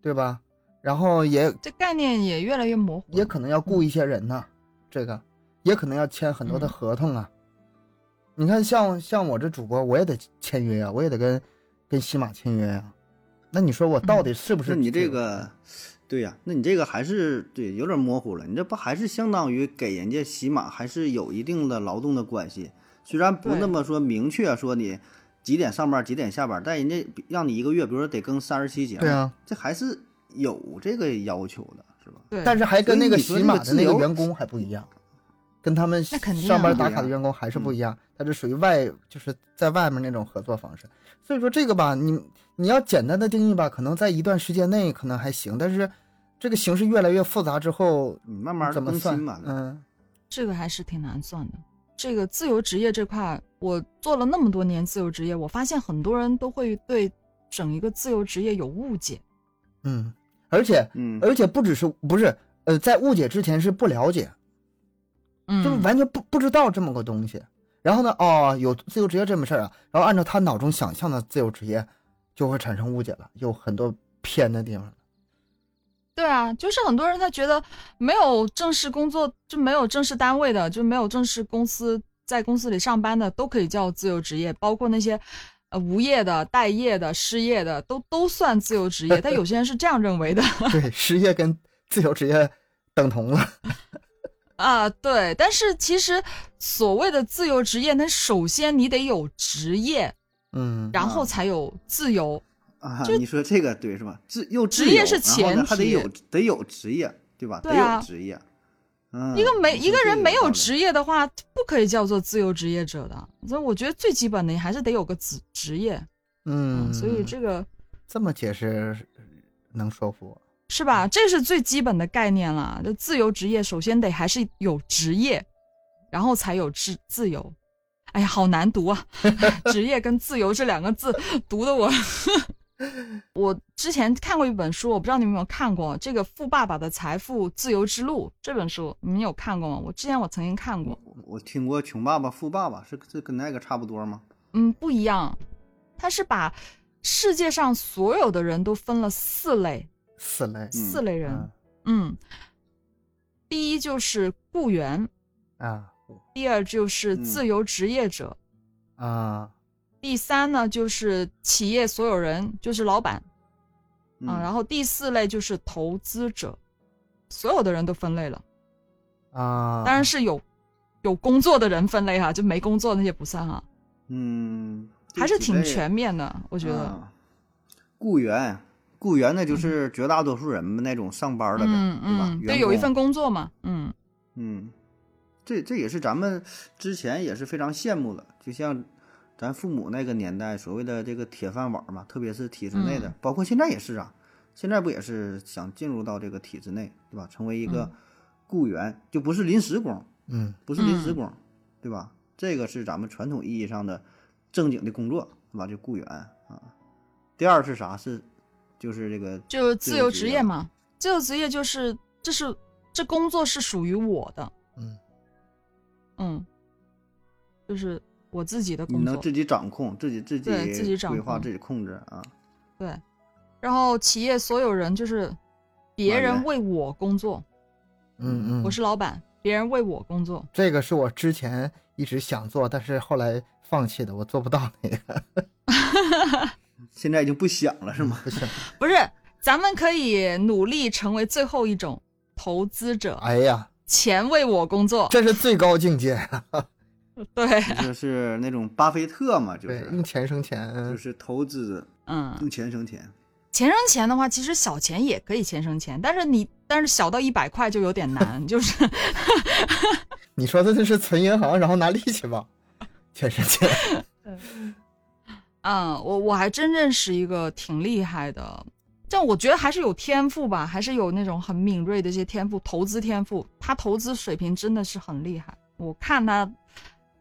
对吧？然后也这概念也越来越模糊。也可能要雇一些人呢，这个也可能要签很多的嗯合同啊。你看像，像我这主播，我也得签约啊，我也得跟跟喜马签约呀、那你说我到底是不是？那你这个，对呀、那你这个还是对有点模糊了。你这不还是相当于给人家喜马还是有一定的劳动的关系，虽然不那么说明确说你几点上班几点下班，但人家让你一个月，比如说得更三十期节目，对啊，这还是有这个要求的，是吧？对，但是还跟那个喜马的那个员工还不一样，跟他们那肯定啊上班打卡的员工还是不一样，他是属于外就是在外面那种合作方式。所以说这个吧，你你要简单的定义吧，可能在一段时间内可能还行，但是这个形式越来越复杂之后，你慢慢怎么算嘛？？嗯，这个还是挺难算的。这个自由职业这块，我做了那么多年自由职业，我发现很多人都会对整一个自由职业有误解。嗯，而且嗯，而且不只是不是呃，在误解之前是不了解，嗯，就是完全不不知道这么个东西。然后呢，哦，有自由职业这么事儿啊，然后按照他脑中想象的自由职业，就会产生误解了，有很多偏的地方。对啊，就是很多人他觉得没有正式工作，就没有正式单位的，就没有正式公司在公司里上班的，都可以叫自由职业，包括那些呃无业的、待业的、失业的，都都算自由职业。但有些人是这样认为的 <laughs> 对，失业跟自由职业等同了。<laughs> 啊，对。但是其实所谓的自由职业，那首先你得有职业，嗯，然后才有自由。你说这个对是吧？职业是由然后呢前提还得有得有职业，对吧？得对啊有职业。嗯，一个没一个人没有职业的话，不可以叫做自由职业者的。所以我觉得最基本的你还是得有个职职业。嗯，所以这个这么解释能说服我。是吧？这是最基本的概念了。就自由职业，首先得还是有职业，然后才有自自由。哎呀，好难读啊！<laughs> 职业跟自由这两个字读的我，我之前看过一本书，我不知道你们有没有看过这个《富爸爸的财富自由之路》这本书，你们有看过吗？我之前我曾经看过，我我听过穷爸爸富爸爸，是这跟那个差不多吗？嗯，不一样，他是把世界上所有的人都分了四类，四类，四类人。嗯嗯，第一就是雇员，啊第二就是嗯自由职业者，啊第三呢就是企业所有人，就是老板嗯啊，然后第四类就是投资者，所有的人都分类了，啊！当然是有有工作的人分类哈，就没工作那些不算哈，嗯，还是挺全面的，我觉得。啊雇员，雇员那就是绝大多数人们那种上班的呗，嗯对吧？嗯，对，有一份工作嘛，嗯嗯，这这也是咱们之前也是非常羡慕的，就像咱父母那个年代所谓的这个铁饭碗嘛，特别是体制内的，嗯包括现在也是啊，现在不也是想进入到这个体制内，对吧？成为一个嗯雇员，就不是临时工，嗯，不是临时嗯工，对吧？这个是咱们传统意义上的正经的工作，对吧？就雇员啊。第二是啥？是就是这个就自自由由职业嘛职业嘛，自由职业就是这是这工作是属于我的，嗯嗯，就是我自己的你工作，你能自己掌控，自己自己对自己掌控规划自己控制啊。对，然后企业所有人就是别人为我工作，嗯嗯，我是老板，别人为我工作，这个是我之前一直想做，但是后来放弃的，我做不到那个，<laughs> 现在已经不想了，是吗？不是。<laughs> 不是，咱们可以努力成为最后一种投资者，哎呀，钱为我工作，这是最高境界，<laughs> <laughs> 对，就是那种巴菲特嘛，就，是。用钱生钱，就是投资嗯，用钱生钱。钱生钱的话，其实小钱也可以钱生钱，但是你但是小到一百块就有点难，<laughs> 就是。<laughs> 你说的这是存银行，然后拿利息吧？钱生钱，嗯，我我还真认识一个挺厉害的，但我觉得还是有天赋吧，还是有那种很敏锐的一些天赋，投资天赋，他投资水平真的是很厉害，我看他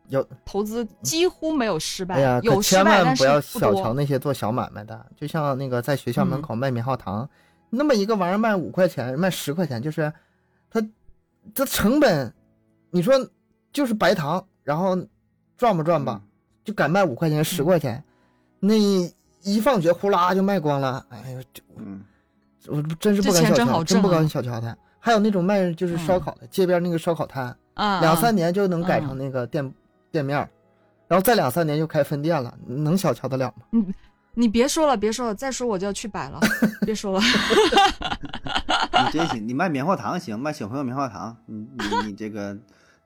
有投资几乎没有失败，哎呀，可有失千败但是万不要小瞧那些做小买卖的，就像那个在学校门嗯口卖棉花糖，那么一个玩意儿卖五块钱，卖十块钱，就是它这成本，你说就是白糖，然后赚不赚吧？就敢卖五块钱、十块钱，那一放学呼啦就卖光了。哎呀，这嗯，我真是不敢小瞧，真不敢小瞧它。还有那种卖就是烧嗯烤的，街边那个烧烤摊，啊，两啊三年就能改成嗯那个店、店面，然后再两三年就开分店了，能小瞧得了吗？嗯你别说了，别说了，再说我就要去摆了，<laughs> 别说了。你 <laughs> 真行，你卖棉花糖行，卖小朋友棉花糖，你你你这个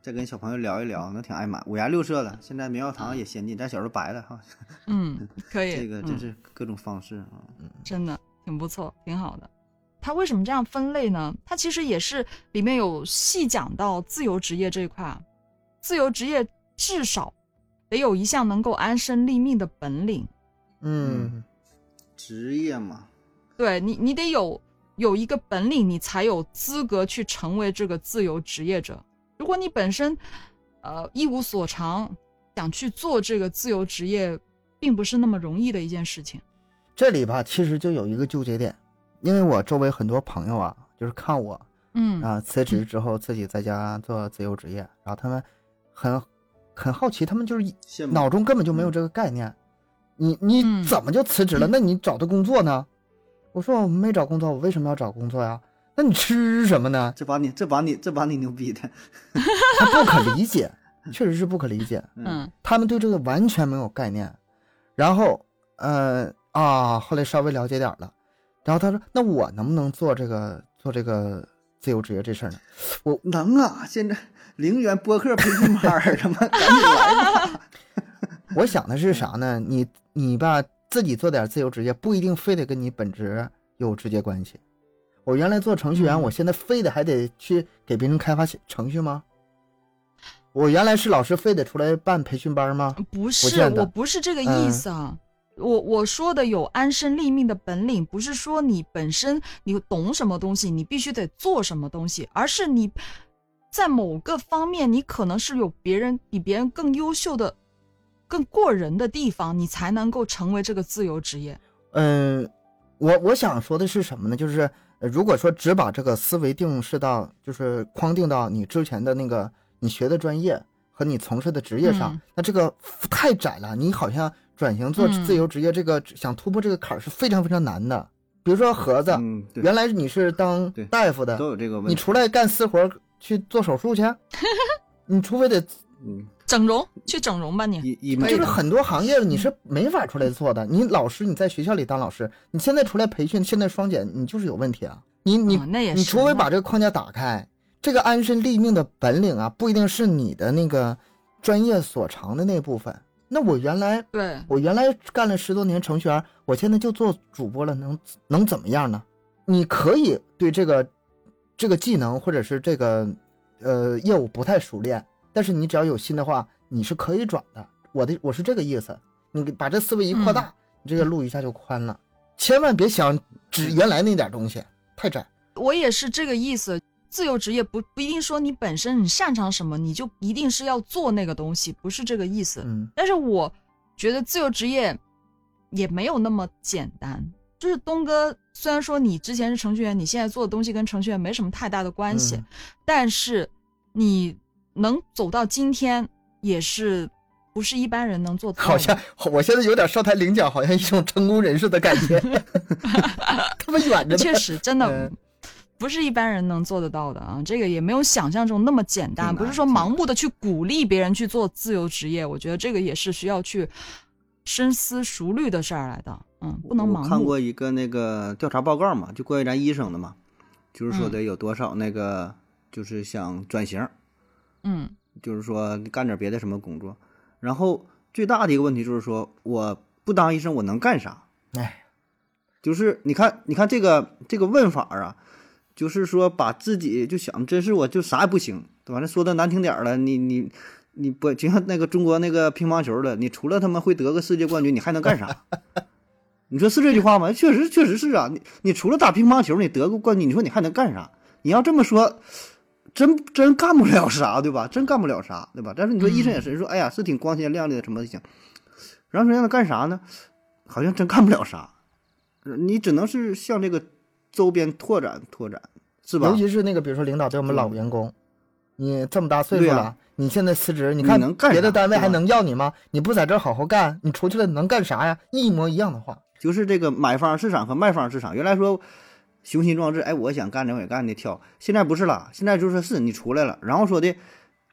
再跟小朋友聊一聊，那挺爱买，五颜六色的。现在棉花糖也先进，咱小时候白的哈，<laughs> 嗯，可以，这个真嗯是各种方式啊。真的挺不错，挺好的。它为什么这样分类呢？它其实也是里面有细讲到自由职业这一块啊。自由职业至少得有一项能够安身立命的本领，嗯，职业嘛，对你，你得有有一个本领，你才有资格去成为这个自由职业者。如果你本身呃一无所长，想去做这个自由职业，并不是那么容易的一件事情。这里吧，其实就有一个纠结点，因为我周围很多朋友啊，就是看我嗯啊辞职之后自己在家做自由职业，然后他们很很好奇，他们就是脑中根本就没有这个概念。你你嗯怎么就辞职了？那你找的工作呢？我说我没找工作，我为什么要找工作呀？那你吃什么呢？这把你这把你这把你牛逼的，<laughs> 他不可理解，确实是不可理解。嗯他们对这个完全没有概念。然后，呃啊，后来稍微了解点了，然后他说：“那我能不能做这个做这个自由职业这事儿呢我能啊！现在零元播客培训班儿，他妈赶紧来吧！？” <laughs> <laughs> 我想的是啥呢？你你吧，自己做点自由职业，不一定非得跟你本职有直接关系。我原来做程序员，嗯我现在非得还得去给别人开发程序吗？我原来是老师，非得出来办培训班吗？不是，我不是这个意思啊。我我说的有安身立命的本领，不是说你本身你懂什么东西，你必须得做什么东西，而是你在某个方面，你可能是有别人比别人更优秀的、更过人的地方，你才能够成为这个自由职业。嗯，我我想说的是什么呢？就是呃如果说只把这个思维定式到，就是框定到你之前的那个你学的专业和你从事的职业上，嗯那这个太窄了。你好像转型做嗯自由职业，这个想突破这个坎儿是非常非常难的。比如说盒子，嗯，原来你是当大夫的，都有这个问题。你出来干私活儿去做手术去，<laughs> 你除非得嗯，整容，去整容吧你。就是很多行业你是没法出来做的。你老师你在学校里当老师，你现在出来培训，现在双减，你就是有问题啊！你你啊那也是你除非把这个框架打开，这个安身立命的本领啊，不一定是你的那个专业所长的那部分，那我原来对，我原来干了十多年程序员，我现在就做主播了，能能怎么样呢？你可以对这个这个技能或者是这个呃业务不太熟练，但是你只要有心的话，你是可以转的。我的我是这个意思，你把这思维一扩大，你这个路一下就宽了。千万别想只原来那点东西，太窄。我也是这个意思。自由职业不不一定说你本身你擅长什么，你就一定是要做那个东西，不是这个意思。嗯但是我觉得自由职业也没有那么简单。就是东哥，虽然说你之前是程序员，你现在做的东西跟程序员没什么太大的关系，嗯但是你能走到今天，也是不是一般人能做到的。好像我现在有点上台领奖，好像一种成功人士的感觉，<laughs> 他们远着呢。确实真的嗯不是一般人能做得到的啊，这个也没有想象中那么简单，不是说盲目的去鼓励别人去做自由职业，我觉得这个也是需要去深思熟虑的事儿来的，嗯，不能盲目。我看过一个那个调查报告嘛，就关于咱医生的嘛，就是说嗯的有多少那个就是想转型，嗯就是说干点别的什么工作。然后最大的一个问题就是说，我不当医生我能干啥？哎，<laughs> 就是你看，你看这个这个问法啊，就是说把自己就想，真是我就啥也不行，对吧？那说的难听点儿了，你你你不就像那个中国那个乒乓球的，你除了他妈会得个世界冠军，你还能干啥？你说是这句话吗？确实确实是啊，你你除了打乒乓球，你得过冠军，你说你还能干啥？你要这么说，真真干不了啥，对吧？真干不了啥，对吧？但是你说医生也是，说哎呀是挺光鲜亮丽的什么的行，然后说让他干啥呢？好像真干不了啥。你只能是向这个周边拓展拓展，是吧尤？其是那个，比如说领导对我们老员工，你这么大岁数了，你现在辞职，你看能干别的单位还能要你吗？你不在这儿好好干，你出去了能干啥呀？一模一样的话，就是这个买方市场和卖方市场，原来说雄心壮志，哎，我想干的我也干的挑，现在不是了，现在就说是你出来了，然后说的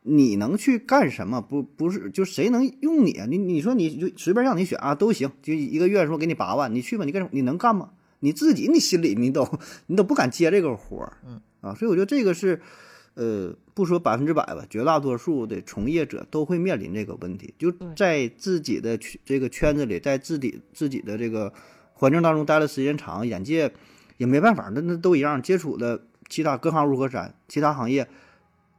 你能去干什么？不不是，就谁能用你啊？你你说你就随便让你选啊都行，就一个月说给你八万，你去吧，你干什么？你能干吗？你自己你心里你都你都不敢接这个活儿，嗯啊，所以我觉得这个是。呃，不说百分之百吧，绝大多数的从业者都会面临这个问题，就在自己的这个圈子里，在自己自己的这个环境当中待的时间长，眼界也没办法，那那都一样，接触的其他各行如隔山，其他行业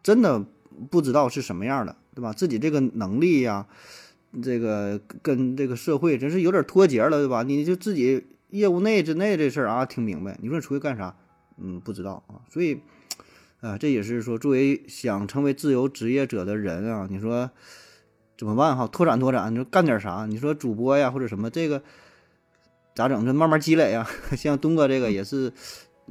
真的不知道是什么样的，对吧？自己这个能力呀、这个跟这个社会真是有点脱节了，对吧？你就自己业务内之内这事儿啊，听明白。你说你出去干啥？嗯，不知道啊。所以，啊，这也是说，作为想成为自由职业者的人啊，你说怎么办哈？拓展拓展，你说干点啥？你说主播呀，或者什么这个咋整？这慢慢积累呀。<laughs> 像东哥这个也是，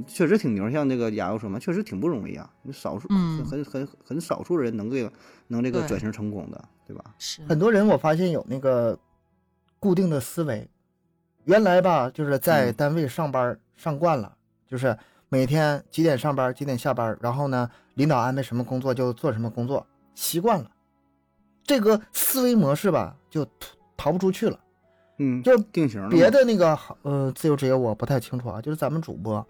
确实挺牛。像那个亚优说嘛，确实挺不容易啊。你少数嗯很很很少数人能这个能这个转型成功的，对吧？是很多人我发现有那个固定的思维，原来吧就是在嗯单位上班上惯了，就是每天几点上班几点下班，然后呢领导安排什么工作就做什么工作，习惯了，这个思维模式吧就逃逃不出去了。嗯，就定型了。别的那个呃自由职业我不太清楚啊，就是咱们主播，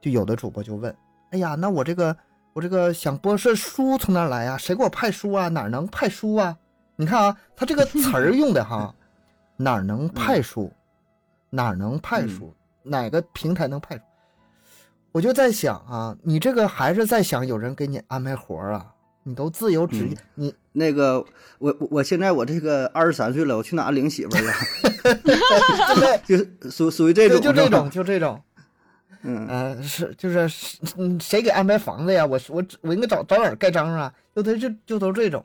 就有的主播就问，哎呀，那我这个我这个想播是书从哪来呀？谁给我派书啊？哪能派书啊？你看啊，他这个词儿用的哈，<laughs> 哪能派书？哪能派书？哪个平台能派书？我就在想啊，你这个还是在想有人给你安排活儿啊？你都自由职业，你那个，我我我现在我这个二十三岁了，我去哪领媳妇儿去？<laughs> <laughs> 对，就是属属于这种，就这种，<laughs> 就这种。嗯，呃，是就是谁给安排房子呀？我我我应该找找哪儿盖章啊？就都就就都这种，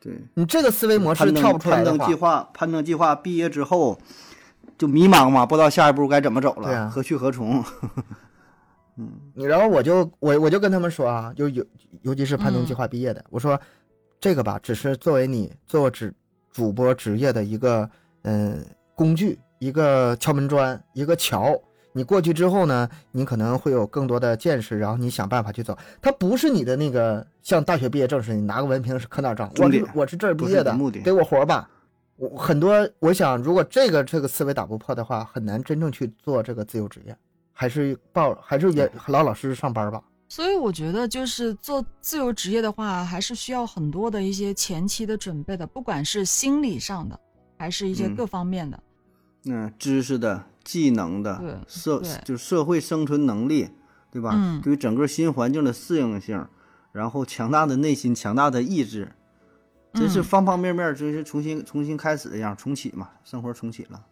对。你这个思维模式跳不出来的话攀登计，划，攀登计划毕业之后就迷茫嘛，不知道下一步该怎么走了，啊何去何从？你然后我就我我就跟他们说啊，就尤尤其是攀登嗯计划毕业的，我说这个吧，只是作为你做职主播职业的一个嗯、工具，一个敲门砖，一个桥。你过去之后呢，你可能会有更多的见识，然后你想办法去走。它不是你的那个像大学毕业证似的，你拿个文凭是可哪找，我是我是这儿毕业的给我活儿吧。我很多，我想如果这个这个思维打不破的话，很难真正去做这个自由职业，还是报还是也老老实实上班吧。所以我觉得，就是做自由职业的话，还是需要很多的一些前期的准备的，不管是心理上的，还是一些嗯各方面的。嗯，知识的、技能的对、社就是社会生存能力，对吧？嗯对于整个新环境的适应性，然后强大的内心、强大的意志，真是嗯方方面面，真是重新重新开始一样，重启嘛，生活重启了。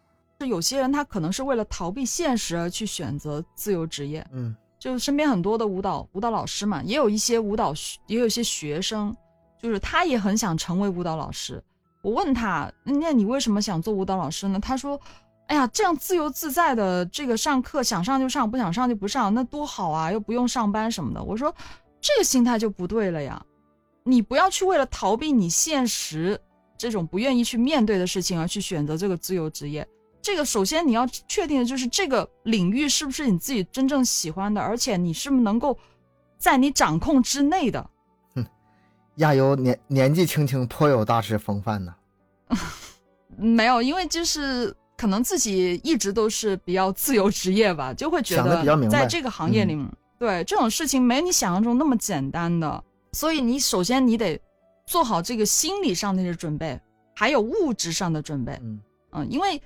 是有些人他可能是为了逃避现实而去选择自由职业，嗯就身边很多的舞蹈舞蹈老师嘛，也有一些舞蹈也有一些学生，就是他也很想成为舞蹈老师。我问他，那你为什么想做舞蹈老师呢？他说，哎呀，这样自由自在的这个上课，想上就上，不想上就不上，那多好啊，又不用上班什么的。我说，这个心态就不对了呀，你不要去为了逃避你现实这种不愿意去面对的事情而去选择这个自由职业。这个首先你要确定的就是这个领域是不是你自己真正喜欢的，而且你是不是能够在你掌控之内的。哼亚优年年纪轻轻，颇有大师风范呢。<laughs> 没有，因为就是可能自己一直都是比较自由职业吧，就会觉得在这个行业里面，对这种事情没你想象中那么简单的。所以你首先你得做好这个心理上的准备，还有物质上的准备。嗯嗯，因为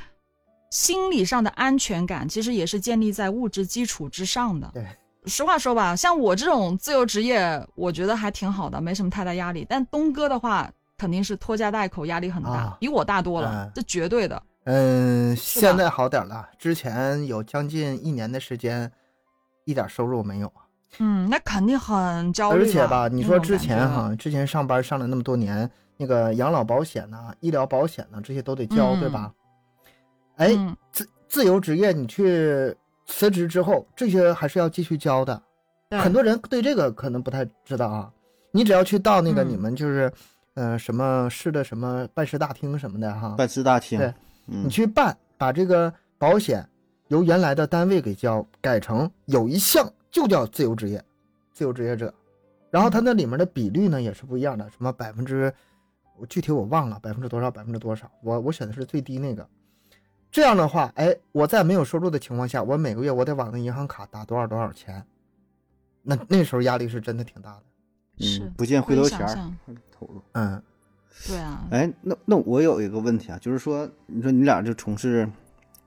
心理上的安全感其实也是建立在物质基础之上的。对，实话说吧，像我这种自由职业，我觉得还挺好的，没什么太大压力。但东哥的话，肯定是拖家带口，压力很大，啊比我大多了，嗯这绝对的。嗯，现在好点了，之前有将近一年的时间，一点收入没有啊。嗯，那肯定很焦虑。而且吧，你说之前哈，哈，之前上班上了那么多年，那个养老保险呐、医疗保险呐、这些都得交，嗯对吧？哎，嗯自自由职业，你去辞职之后，这些还是要继续交的。对很多人对这个可能不太知道啊。你只要去到那个嗯你们就是，呃，什么市的什么办事大厅什么的哈，办事大厅，对嗯你，去办，把这个保险由原来的单位给交，改成有一项就叫自由职业，自由职业者。然后它那里面的比率呢也是不一样的，什么百分之，我具体我忘了百分之多少，百分之多少，我我选的是最低那个。这样的话，哎，我在没有收入的情况下，我每个月我得往那银行卡打多少多少钱，那那时候压力是真的挺大的。是嗯，不见回头钱儿投入。嗯对啊，哎，那那我有一个问题啊，就是说，你说你俩就从事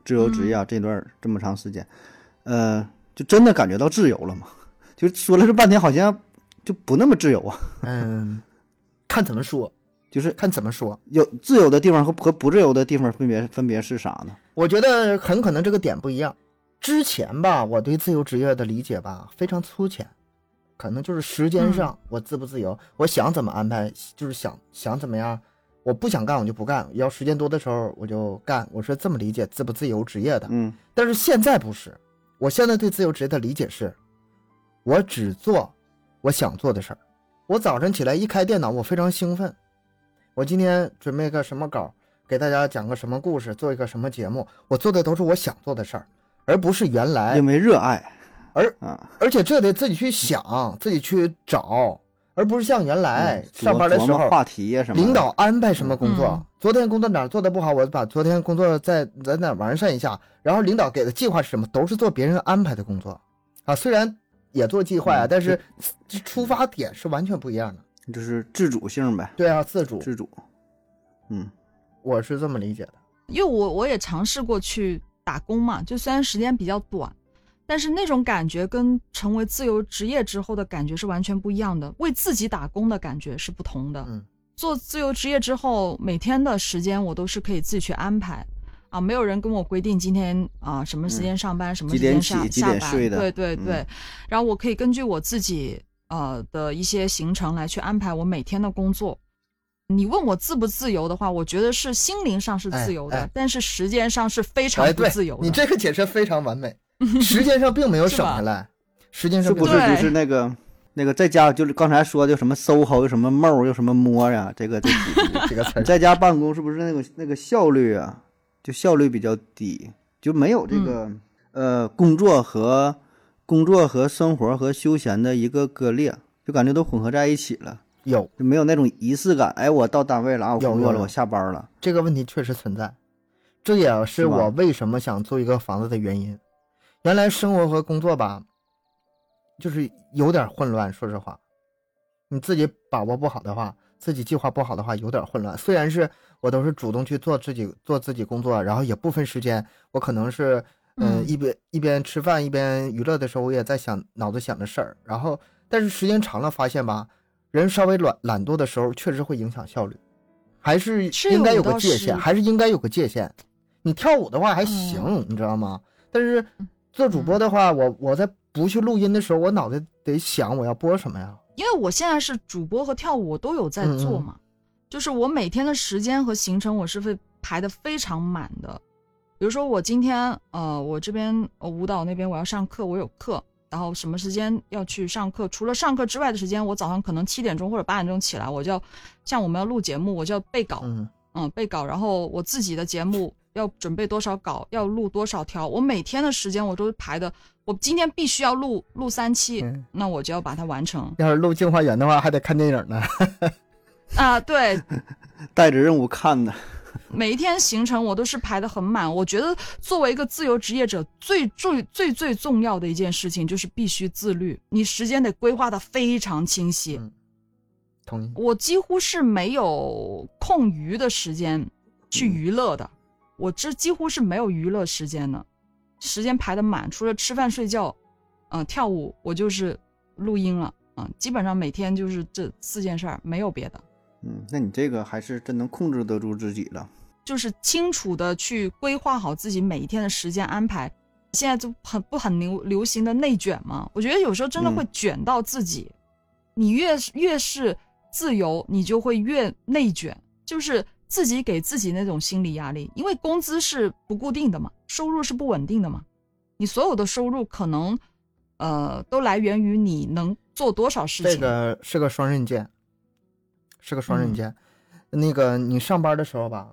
自由职业啊，这段这么长时间，呃，就真的感觉到自由了吗？<laughs> 就说了这半天，好像就不那么自由啊。<laughs> 嗯，看怎么说，就是看怎么说。有自由的地方和和不自由的地方分别分别是啥呢？我觉得很可能这个点不一样。之前吧，我对自由职业的理解吧非常粗浅，可能就是时间上我自不自由，我想怎么安排就是想想怎么样，我不想干我就不干，要时间多的时候我就干，我是这么理解自不自由职业的。嗯但是现在不是，我现在对自由职业的理解是，我只做我想做的事儿。我早晨起来一开电脑，我非常兴奋。我今天准备个什么稿，给大家讲个什么故事，做一个什么节目，我做的都是我想做的事儿，而不是原来因。为热爱而啊，而且这得自己去想，自己去找，而不是像原来嗯上班的时候，话题呀什么，领导安排什么工作，嗯昨天工作哪儿做的不好，我把昨天工作再在哪儿完善一下。然后领导给的计划是什么，都是做别人安排的工作啊。虽然也做计划呀、嗯但是这出发点是完全不一样的。就是自主性呗，对啊，自主，自主，嗯我是这么理解的。因为我我也尝试过去打工嘛，就虽然时间比较短，但是那种感觉跟成为自由职业之后的感觉是完全不一样的。为自己打工的感觉是不同的。嗯，做自由职业之后，每天的时间我都是可以自己去安排。啊，没有人跟我规定今天啊什么时间上班，什么几点时间下起几下班。点睡的对对对，嗯然后我可以根据我自己呃的一些行程来去安排我每天的工作。你问我自不自由的话，我觉得是心灵上是自由的，哎哎但是时间上是非常不自由，的。你这个解释非常完美，<laughs> 时间上并没有省下来，时间上不是就是那个那个在家就是刚才说的什么 SOHO 又什么 MO 又什么摸呀，这个这个 <laughs> 这个词儿。在家办公是不是那个那个效率啊，就效率比较低，就没有这个、嗯呃工作和工作和生活和休闲的一个割裂，就感觉都混合在一起了，有就没有那种仪式感。哎，我到单位了啊，我工作了，我下班了。这个问题确实存在，这也是我为什么想做一个房子的原因。原来生活和工作吧，就是有点混乱。说实话，你自己把握不好的话，自己计划不好的话，有点混乱。虽然是我都是主动去做自己做自己工作，然后也不分时间，我可能是嗯嗯一边一边吃饭一边娱乐的时候，我也在想脑子想着事儿。然后但是时间长了，发现吧，人稍微懒懒惰的时候，确实会影响效率，还是是应该有个界限，还是应该有个界限。你跳舞的话还行，你知道吗？但是做主播的话，我我在不去录音的时候，我脑袋得想我要播什么呀？因为我现在是主播和跳舞我都有在做嘛，就是我每天的时间和行程我是会排的非常满的。比如说我今天呃，我这边呃舞蹈那边我要上课，我有课，然后什么时间要去上课？除了上课之外的时间，我早上可能七点钟或者八点钟起来，我就要像我们要录节目，我就要背稿，嗯，嗯，背稿，然后我自己的节目要准备多少稿，要录多少条，我每天的时间我都排的，我今天必须要录录三期，嗯那我就要把它完成要是录《镜花缘》的话，还得看电影呢。<laughs> 啊。对，带着任务看的，每一天行程我都是排的很满。我觉得作为一个自由职业者，最最最最重要的一件事情就是必须自律，你时间得规划的非常清晰。嗯同意。我几乎是没有空余的时间去娱乐的，我这几乎是没有娱乐时间的，时间排的满，除了吃饭睡觉，嗯、跳舞，我就是录音了，嗯、基本上每天就是这四件事儿，没有别的，嗯，那你这个还是真能控制得住自己了。就是清楚的去规划好自己每一天的时间安排。现在就很不很流流行的内卷嘛，我觉得有时候真的会嗯卷到自己。你越越是自由，你就会越内卷，就是自己给自己那种心理压力。因为工资是不固定的嘛，收入是不稳定的嘛，你所有的收入可能，呃，都来源于你能做多少事情。这个是个双刃剑，是个双刃嗯剑。那个你上班的时候吧，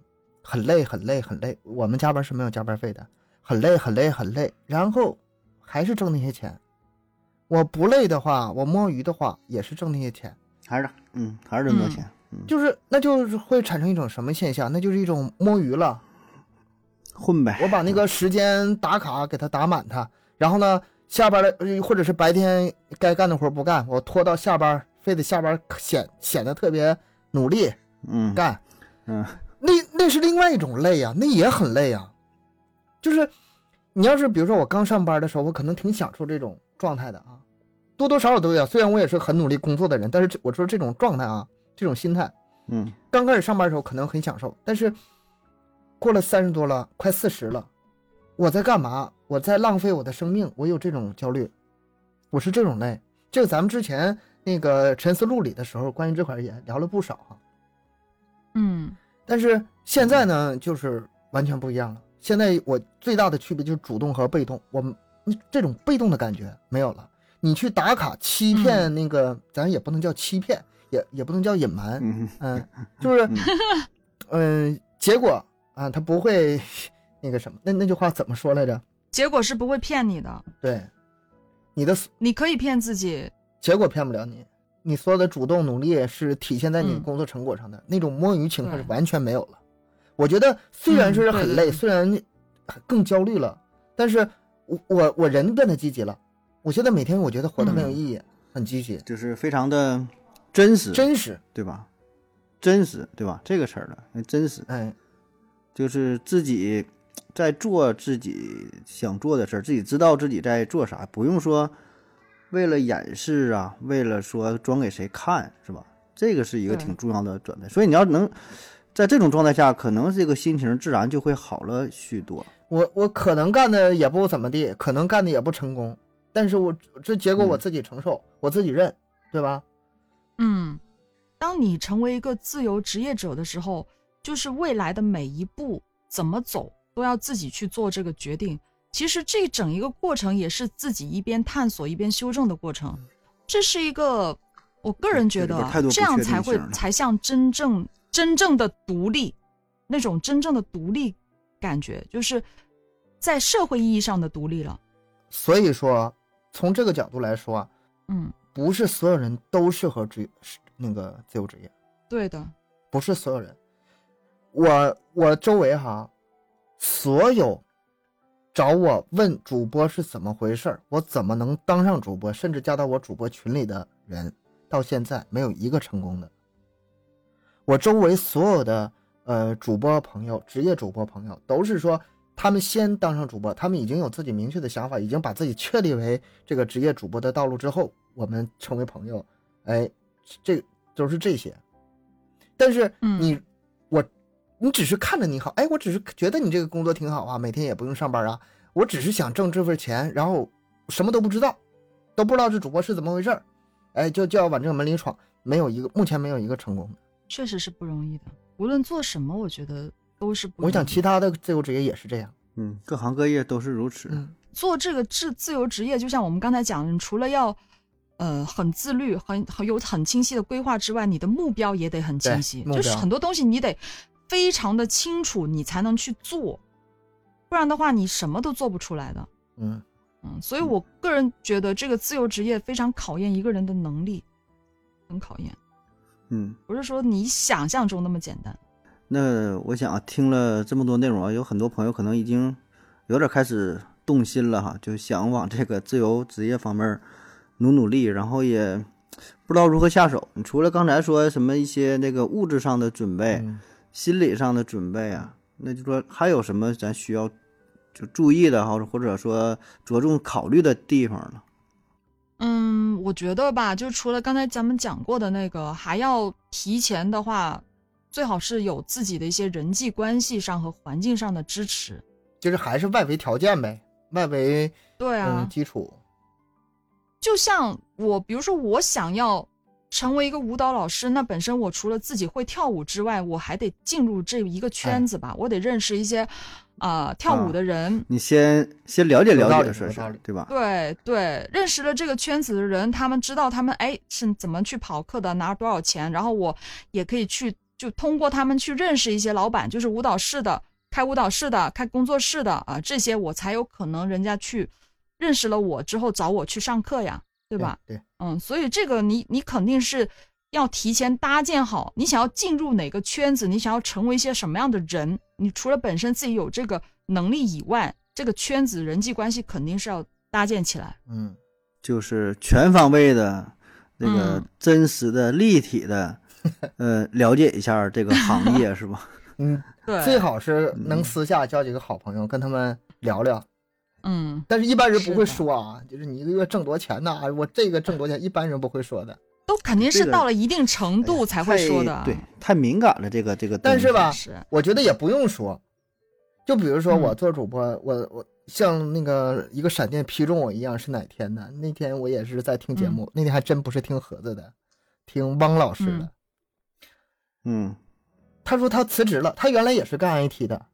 很累很累很累，我们加班是没有加班费的，很累很累很累，然后还是挣那些钱。我不累的话，我摸鱼的话也是挣那些钱，还是嗯，还是这么多嗯钱，嗯，就是那就是会产生一种什么现象？那就是一种摸鱼了。混呗。我把那个时间打卡给他打满它，然后呢，下班了呃或者是白天该干的活不干，我拖到下班，非得下班显显得特别努力嗯干，嗯那那是另外一种累呀、那也很累呀、就是你要是比如说我刚上班的时候，我可能挺享受这种状态的啊，多多少少都有。虽然我也是很努力工作的人，但是我说这种状态啊，这种心态，嗯刚开始上班的时候可能很享受，但是过了三十多了，快四十了，我在干嘛？我在浪费我的生命，我有这种焦虑，我是这种累。这个咱们之前那个沉思录里的时候，关于这块也聊了不少哈。嗯但是现在呢，就是完全不一样了。现在我最大的区别就是主动和被动，我们这种被动的感觉没有了。你去打卡欺骗那个，咱也不能叫欺骗，也也不能叫隐瞒，嗯嗯，<laughs> 就是嗯，嗯，结果啊，他不会那个什么，那那句话怎么说来着？结果是不会骗你的，对，你的你可以骗自己，结果骗不了你，你所有的主动努力是体现在你的工作成果上的，那种摸鱼情况是完全没有了。我觉得虽然是很累，虽然更焦虑了，但是我我我人变得积极了。我现在每天我觉得活得很有嗯意义，很积极，就是非常的真实，真实。对吧？真实，对吧？这个词儿了，真实，哎，就是自己在做自己想做的事儿，自己知道自己在做啥，不用说为了掩饰啊，为了说装给谁看，是吧？这个是一个挺重要的转变。所以你要能在这种状态下，可能这个心情自然就会好了许多。我我可能干的也不怎么地，可能干的也不成功，但是我这结果我嗯自己承受，我自己认，对吧？嗯，当你成为一个自由职业者的时候，就是未来的每一步怎么走，都要自己去做这个决定。其实这整一个过程也是自己一边探索一边修正的过程，这是一个我个人觉得这样才会才像真正真正的独立，那种真正的独立感觉，就是在社会意义上的独立了。所以说，从这个角度来说啊，嗯，不是所有人都适合职那个自由职业，对的，不是所有人。我我周围哈，所有找我问主播是怎么回事儿，我怎么能当上主播，甚至加到我主播群里的人，到现在没有一个成功的。我周围所有的呃主播朋友、职业主播朋友都是说，他们先当上主播，他们已经有自己明确的想法，已经把自己确立为这个职业主播的道路之后，我们成为朋友，哎，这都是这些。但是嗯你、我你只是看着你好，哎，我只是觉得你这个工作挺好啊，每天也不用上班啊，我只是想挣这份钱，然后什么都不知道，都不知道这主播是怎么回事儿，哎，就就要往这个门里闯，没有一个目前没有一个成功的。确实是不容易的。无论做什么，我觉得都是不容易。我想其他的自由职业也是这样。嗯，各行各业都是如此。嗯做这个自自由职业，就像我们刚才讲除了要呃很自律、很很有很清晰的规划之外，你的目标也得很清晰就是很多东西你得非常的清楚，你才能去做，不然的话你什么都做不出来的。嗯，嗯，所以我个人觉得这个自由职业非常考验一个人的能力，很考验，嗯，不是说你想象中那么简单。那我想啊，听了这么多内容啊，有很多朋友可能已经有点开始动心了哈，就想往这个自由职业方面努努力，然后也不知道如何下手。你除了刚才说什么一些那个物质上的准备、嗯心理上的准备啊，那就说还有什么咱需要就注意的，或者或者说着重考虑的地方呢？嗯，我觉得吧，就除了刚才咱们讲过的那个，还要提前的话，最好是有自己的一些人际关系上和环境上的支持。就是还是外围条件呗，外围对啊，嗯基础。就像我，比如说我想要成为一个舞蹈老师，那本身我除了自己会跳舞之外，我还得进入这一个圈子吧，我得认识一些啊、跳舞的人。你先先了解了解对吧？对对，认识了这个圈子的人，他们知道他们哎是怎么去跑课的，拿多少钱，然后我也可以去就通过他们去认识一些老板，就是舞蹈室的、开舞蹈室的、开工作室的啊，这些我才有可能人家去认识了我之后找我去上课呀，对吧？对，嗯，所以这个你你肯定是要提前搭建好，你想要进入哪个圈子，你想要成为一些什么样的人，你除了本身自己有这个能力以外，这个圈子人际关系肯定是要搭建起来。嗯，就是全方位的、那个嗯真实的、立体的，<laughs> 呃，了解一下这个行业是吧？<laughs> 嗯，对，最好是能私下交几个好朋友，跟他们聊聊。嗯，但是，一般人不会说啊，就是你一个月挣多少钱呐、我这个挣多少钱，一般人不会说的。都肯定是到了一定程度才会说的。太对，太敏感了，这个这个。但是吧是，我觉得也不用说，就比如说嗯我做主播，我我像那个一个闪电劈中我一样，是哪天呢？那天我也是在听节目，那天还真不是听盒子的，听汪老师的。嗯嗯他说他辞职了，他原来也是干 IT 的，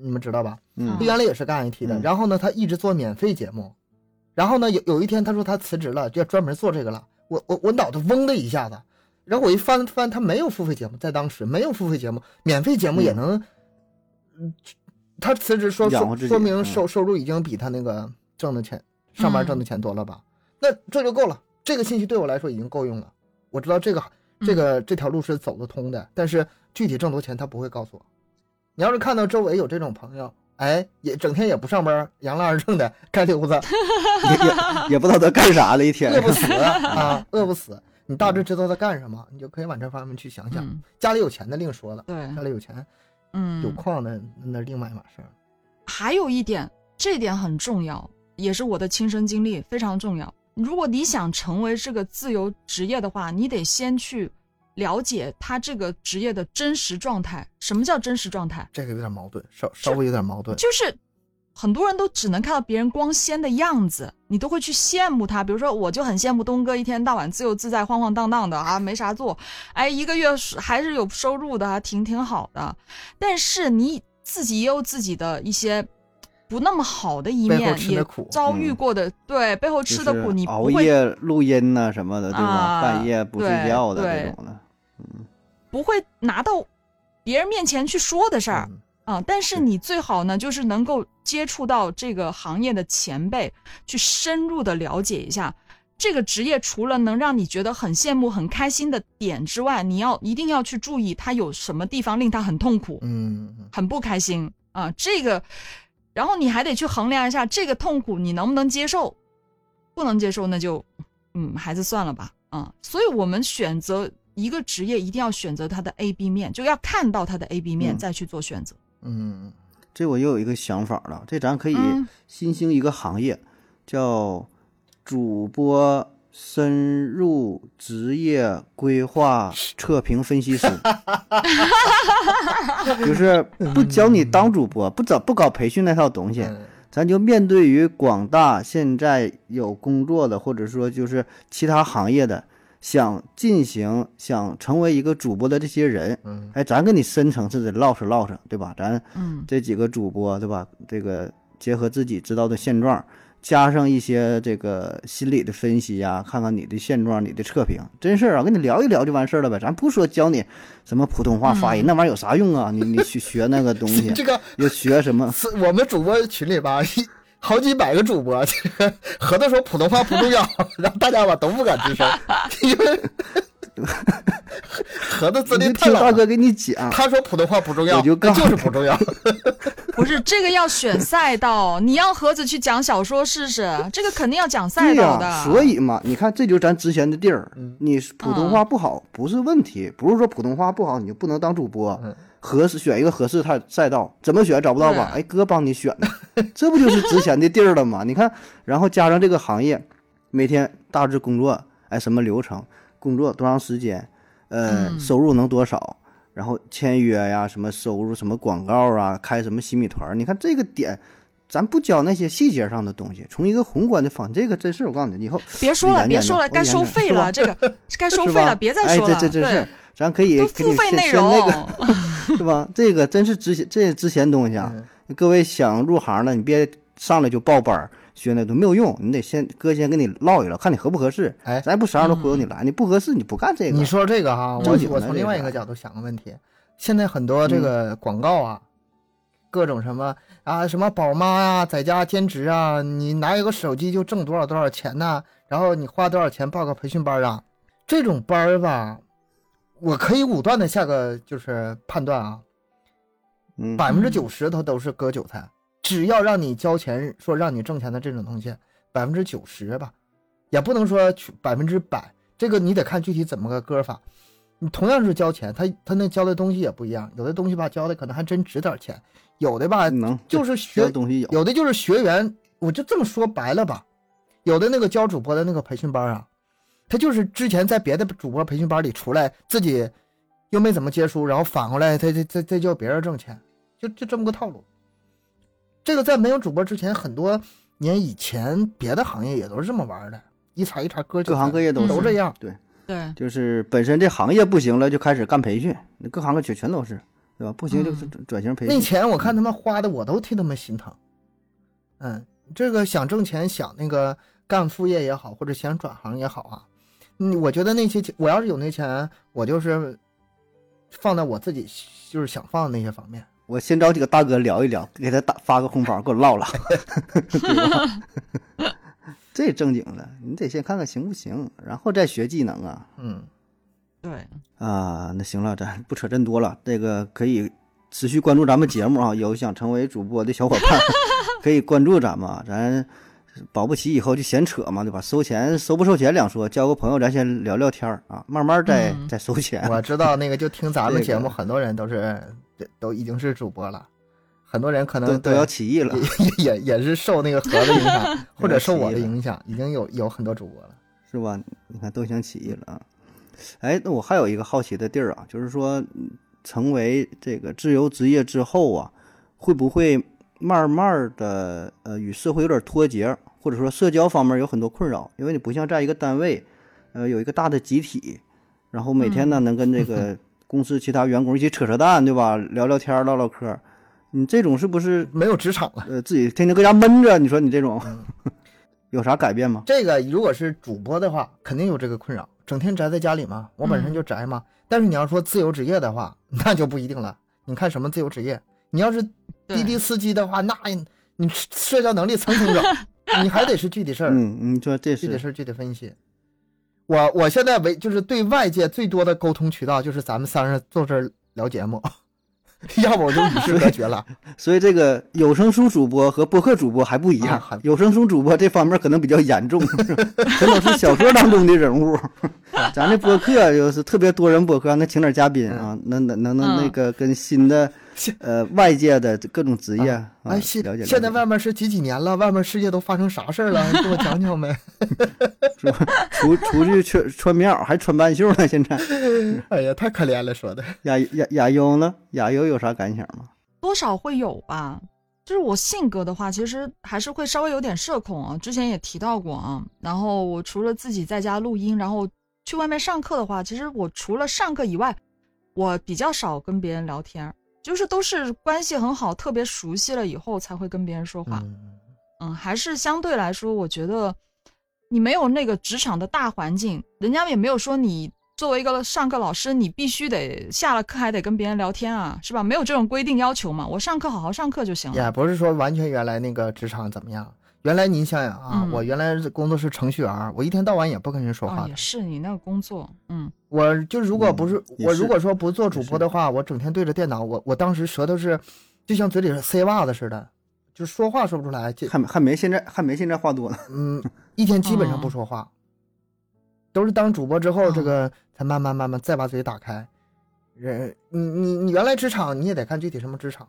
你们知道吧？嗯他原来也是干 IT 的，嗯然后呢，他一直做免费节目，然后呢，有有一天他说他辞职了，就要专门做这个了。我我我脑袋嗡的一下子，然后我一翻翻，他没有付费节目，在当时没有付费节目，免费节目也能，嗯，他辞职说说说明嗯收收入已经比他那个挣的钱上班嗯挣的钱多了吧？那这就够了，这个信息对我来说已经够用了。我知道这个这个这条路是走得通的，但是具体挣多少钱他不会告诉我。你要是看到周围有这种朋友，哎，也整天也不上班，扬了二正的干 <laughs> 溜子，也也也不知道他干啥了，一天饿不死 <laughs> 啊，饿不死。你大致知道他干什么，你就可以往这方面去想想。嗯，家里有钱的另说了，对，家里有钱嗯，有矿的那另外一码事儿。还有一点，这点很重要，也是我的亲身经历，非常重要。如果你想成为这个自由职业的话，你得先去了解他这个职业的真实状态。什么叫真实状态？这个有点矛盾，稍稍微有点矛盾。就是很多人都只能看到别人光鲜的样子，你都会去羡慕他。比如说，我就很羡慕东哥，一天到晚自由自在、晃晃荡荡的啊，<laughs> 没啥做，哎，一个月还是有收入的，还挺挺好的。但是你自己也有自己的一些不那么好的一面，也遭遇嗯过的，对背后吃的苦，你熬夜录音呐、什么的，对吧？啊半夜不睡觉的对这种的，不会拿到别人面前去说的事儿。嗯啊，但是你最好呢，就是能够接触到这个行业的前辈，去深入的了解一下这个职业。除了能让你觉得很羡慕、很开心的点之外，你要一定要去注意它有什么地方令他很痛苦、嗯，嗯很不开心啊。这个，然后你还得去衡量一下这个痛苦你能不能接受，不能接受那就，嗯，还是算了吧啊。所以我们选择一个职业一定要选择它的 A、B 面，就要看到它的 A、B 面嗯。再去做选择。嗯，这我又有一个想法了，这咱可以嗯。新兴一个行业，叫主播深入职业规划测评分析师，<laughs> 就是不教你当主播，不找不搞培训那套东西，嗯。咱就面对于广大现在有工作的，或者说就是其他行业的，想进行想成为一个主播的这些人，嗯哎，咱跟你深层次的唠扯唠扯，对吧？咱嗯这几个主播，对吧？这个结合自己知道的现状，加上一些这个心理的分析呀、看看你的现状、你的测评，真事儿啊，跟你聊一聊就完事儿了呗。咱不说教你什么普通话发音，那玩意儿有啥用啊？你你去学那个东西，<laughs> 这个又学什么？是我们主播群里吧，一好几百个主播，这 <laughs> 个合着说普通话不重要，<laughs> 然后大家吧都不敢吱声，<laughs> 因为合的资你历太老了。就听大哥给你讲，他说普通话不重要，我就告诉就是不重要。不是这个要选赛道，你让盒子去讲小说试试，这个肯定要讲赛、道的。所以嘛，你看，这就是咱之前的地儿。嗯你普通话不好不是问题，不是说普通话不好你就不能当主播。嗯合适选一个合适他赛道，怎么选找不到吧？对哎，哥帮你选的，这不就是值钱的地儿了吗？你看，然后加上这个行业，每天大致工作，哎，什么流程，工作多长时间，呃，嗯收入能多少，然后签约呀，什么收入，什么广告啊，开什么新米团儿，你看这个点。咱不教那些细节上的东西，从一个宏观的方，这个真是我告诉你，以后别说了，别说了，该收费了，这个该 <laughs> 收费了，别再说哎、了。这这真是对，，咱可以付费内容。<laughs> 是吧？<laughs> 这个真是值钱，这是值钱东西啊！嗯各位想入行的，你别上来就报班儿学那都没有用，你得先哥先跟你唠一唠，看你合不合适。哎咱也不啥样都忽悠你来，你不合适你不干这个。你说这个哈，我我从另外一个角度想个问题，现在很多这个广告啊，各种什么啊，什么宝妈呀、在家兼职啊，你拿一个手机就挣多少多少钱呐、然后你花多少钱报个培训班啊？这种班儿吧，我可以武断的下个就是判断啊，嗯，百分之九十它都是割韭菜，只要让你交钱说让你挣钱的这种东西，百分之九十吧，也不能说百分之百，这个你得看具体怎么个割法。你同样是交钱，他他那交的东西也不一样，有的东西吧交的可能还真值点钱，有的吧能就是学东西有，有的就是学员，我就这么说白了吧，有的那个教主播的那个培训班啊，他就是之前在别的主播培训班里出来，自己又没怎么接书，然后反过来他他他他教别人挣钱，就就这么个套路。这个在没有主播之前，很多年以前别的行业也都是这么玩的，一茬一茬各行各业都都这样。对对，就是本身这行业不行了，就开始干培训，各行各业全都是，对吧？不行就转型培训那。钱我看他们花的，我都替他们心疼。嗯，这个想挣钱，想那个干副业也好，或者想转行也好啊，嗯，我觉得那些钱，我要是有那钱，我就是放在我自己就是想放的那些方面。我先找几个大哥聊一聊，给他打发个红包，给我唠唠 <laughs> <laughs> 这正经的，你得先看看行不行，然后再学技能啊。嗯，对，啊，那行了，咱不扯真多了。这个可以持续关注咱们节目啊，有想成为主播的小伙伴 <laughs> 可以关注咱们啊。咱保不齐以后就闲扯嘛，对吧？收钱收不收钱两说，交个朋友咱先聊聊天儿啊，慢慢再、嗯再收钱。我知道那个就听咱们这节目，个很多人都是都已经是主播了，很多人可能都要起义了，也也也是受那个盒的影响，<laughs> 或者受我的影响，已经有有很多主播了。是吧？你看都想起义了啊。哎，那我还有一个好奇的地儿啊，就是说，嗯成为这个自由职业之后啊，会不会慢慢的呃与社会有点脱节，或者说社交方面有很多困扰？因为你不像在一个单位，呃，有一个大的集体，然后每天呢能跟这个 <laughs> 公司其他员工一起扯扯淡，对吧？聊聊天唠唠嗑，你这种是不是没有职场了。呃自己天天搁家闷着？你说你这种 <laughs> 有啥改变吗？这个如果是主播的话，肯定有这个困扰，整天宅在家里嘛。我本身就宅嘛。但是你要说自由职业的话，<laughs> 那就不一定了。你看什么自由职业？你要是滴滴司机的话，那你社交能力蹭蹭涨，<laughs> 你还得是具体事儿，嗯，你说这是具体事儿具体分析。我我现在为就是对外界最多的沟通渠道，就是咱们三人坐这儿聊节目。<laughs> 要不我就与世隔绝了。所以这个有声书主播和播客主播还不一样，啊有声书主播这方面可能比较严重，<laughs> 是吧全都是小说当中的人物。咱这播客就是特别多人播客，那请点嘉宾啊，能能能能嗯那个跟新的现呃外界的各种职业啊哎，现了解了解。现在外面是几几年了？外面世界都发生啥事儿了？<laughs> 你给我讲讲呗。出出去穿穿棉袄还穿半袖呢，现在 <laughs> 哎呀，太可怜了，说的。亚亚亚优呢？亚优有啥感想吗？多少会有吧。就是我性格的话，其实还是会稍微有点社恐啊。之前也提到过啊。然后我除了自己在家录音，然后去外面上课的话，其实我除了上课以外，我比较少跟别人聊天儿，就是都是关系很好、特别熟悉了以后才会跟别人说话。嗯，嗯，还是相对来说，我觉得你没有那个职场的大环境，人家也没有说你作为一个上课老师，你必须得下了课还得跟别人聊天啊，是吧？没有这种规定要求嘛。我上课好好上课就行了。也不是说完全原来那个职场怎么样。原来您想想啊，嗯。我原来是工作是程序员，我一天到晚也不跟人说话哦，也。是你那个工作，嗯我就如果不是、嗯是。我如果说不做主播的话，我整天对着电脑，我我当时舌头是就像嘴里是塞袜子似的，就说话说不出来，就还没还没现在还没现在话多呢。<laughs> 嗯，一天基本上不说话，都是当主播之后，哦。这个才慢慢慢慢再把嘴打开。人，你你你原来职场你也得看具体什么职场，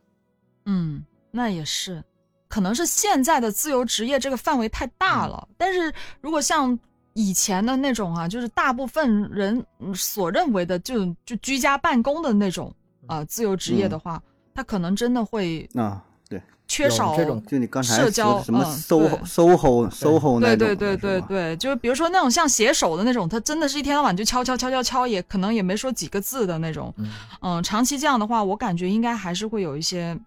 嗯，那也是，可能是现在的自由职业这个范围太大了。但是如果像以前的那种啊，就是大部分人嗯所认为的就就居家办公的那种啊、自由职业的话，他可能真的会啊，对，缺少这种就你刚才社交说的什么嗯 SOHO SOHO SOHO 那种对对对对对，就是比如说那种像写手的那种，他真的是一天到晚就敲敲敲敲敲，也可能也没说几个字的那种。嗯，嗯，长期这样的话，我感觉应该还是会有一些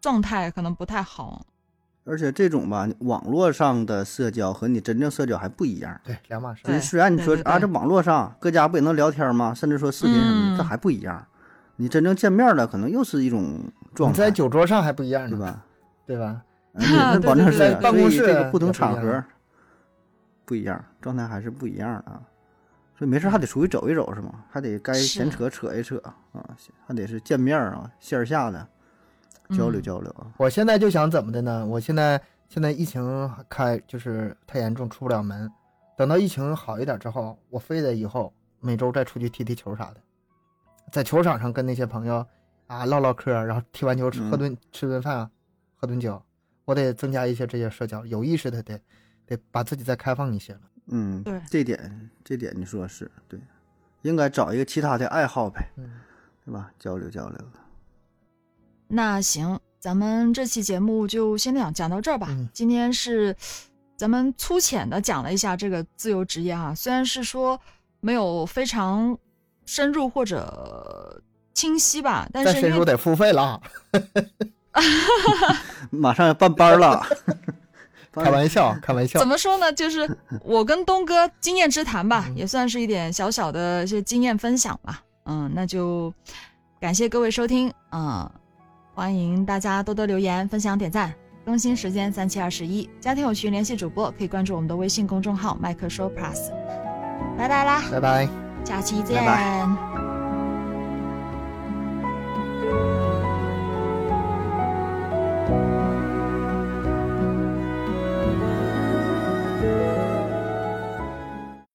状态可能不太好。而且这种吧，网络上的社交和你真正社交还不一样。对，两码事。对虽然你说啊，对对对这网络上各家不也能聊天吗？甚至说视频什么，嗯这还不一样。你真正见面了，可能又是一种状态，你在酒桌上还不一样呢，对吧？对吧？嗯那那 <laughs> 保证是办公室这个不同场合不一样，状态还是不一样的啊。所以没事还得出去走一走是吗？还得该闲扯扯一扯啊，还得是见面啊，线下的交流嗯交流啊。我现在就想怎么的呢？我现在现在疫情开就是太严重，出不了门。等到疫情好一点之后，我非得以后每周再出去踢踢球啥的，在球场上跟那些朋友啊唠唠嗑，然后踢完球吃嗯喝顿、吃顿饭，喝顿酒，我得增加一些这些社交，有意识的得得把自己再开放一些了。嗯，对这点这点你说是对，应该找一个其他的爱好呗，嗯，对吧？交流交流。那行，咱们这期节目就先讲讲到这儿吧。嗯今天是咱们粗浅的讲了一下这个自由职业哈、虽然是说没有非常深入或者清晰吧，但再是因为深入得付费了啊，<laughs> 马上要办班了，<laughs> 开玩笑，开玩笑怎。么说呢，就是我跟东哥经验之谈吧，嗯也算是一点小小的一些经验分享吧。嗯，那就感谢各位收听，嗯，欢迎大家多多留言、分享、点赞。更新时间三七二十一，家庭有群联系主播可以关注我们的微信公众号麦克说 Plus。拜拜啦，拜拜。下期见。拜拜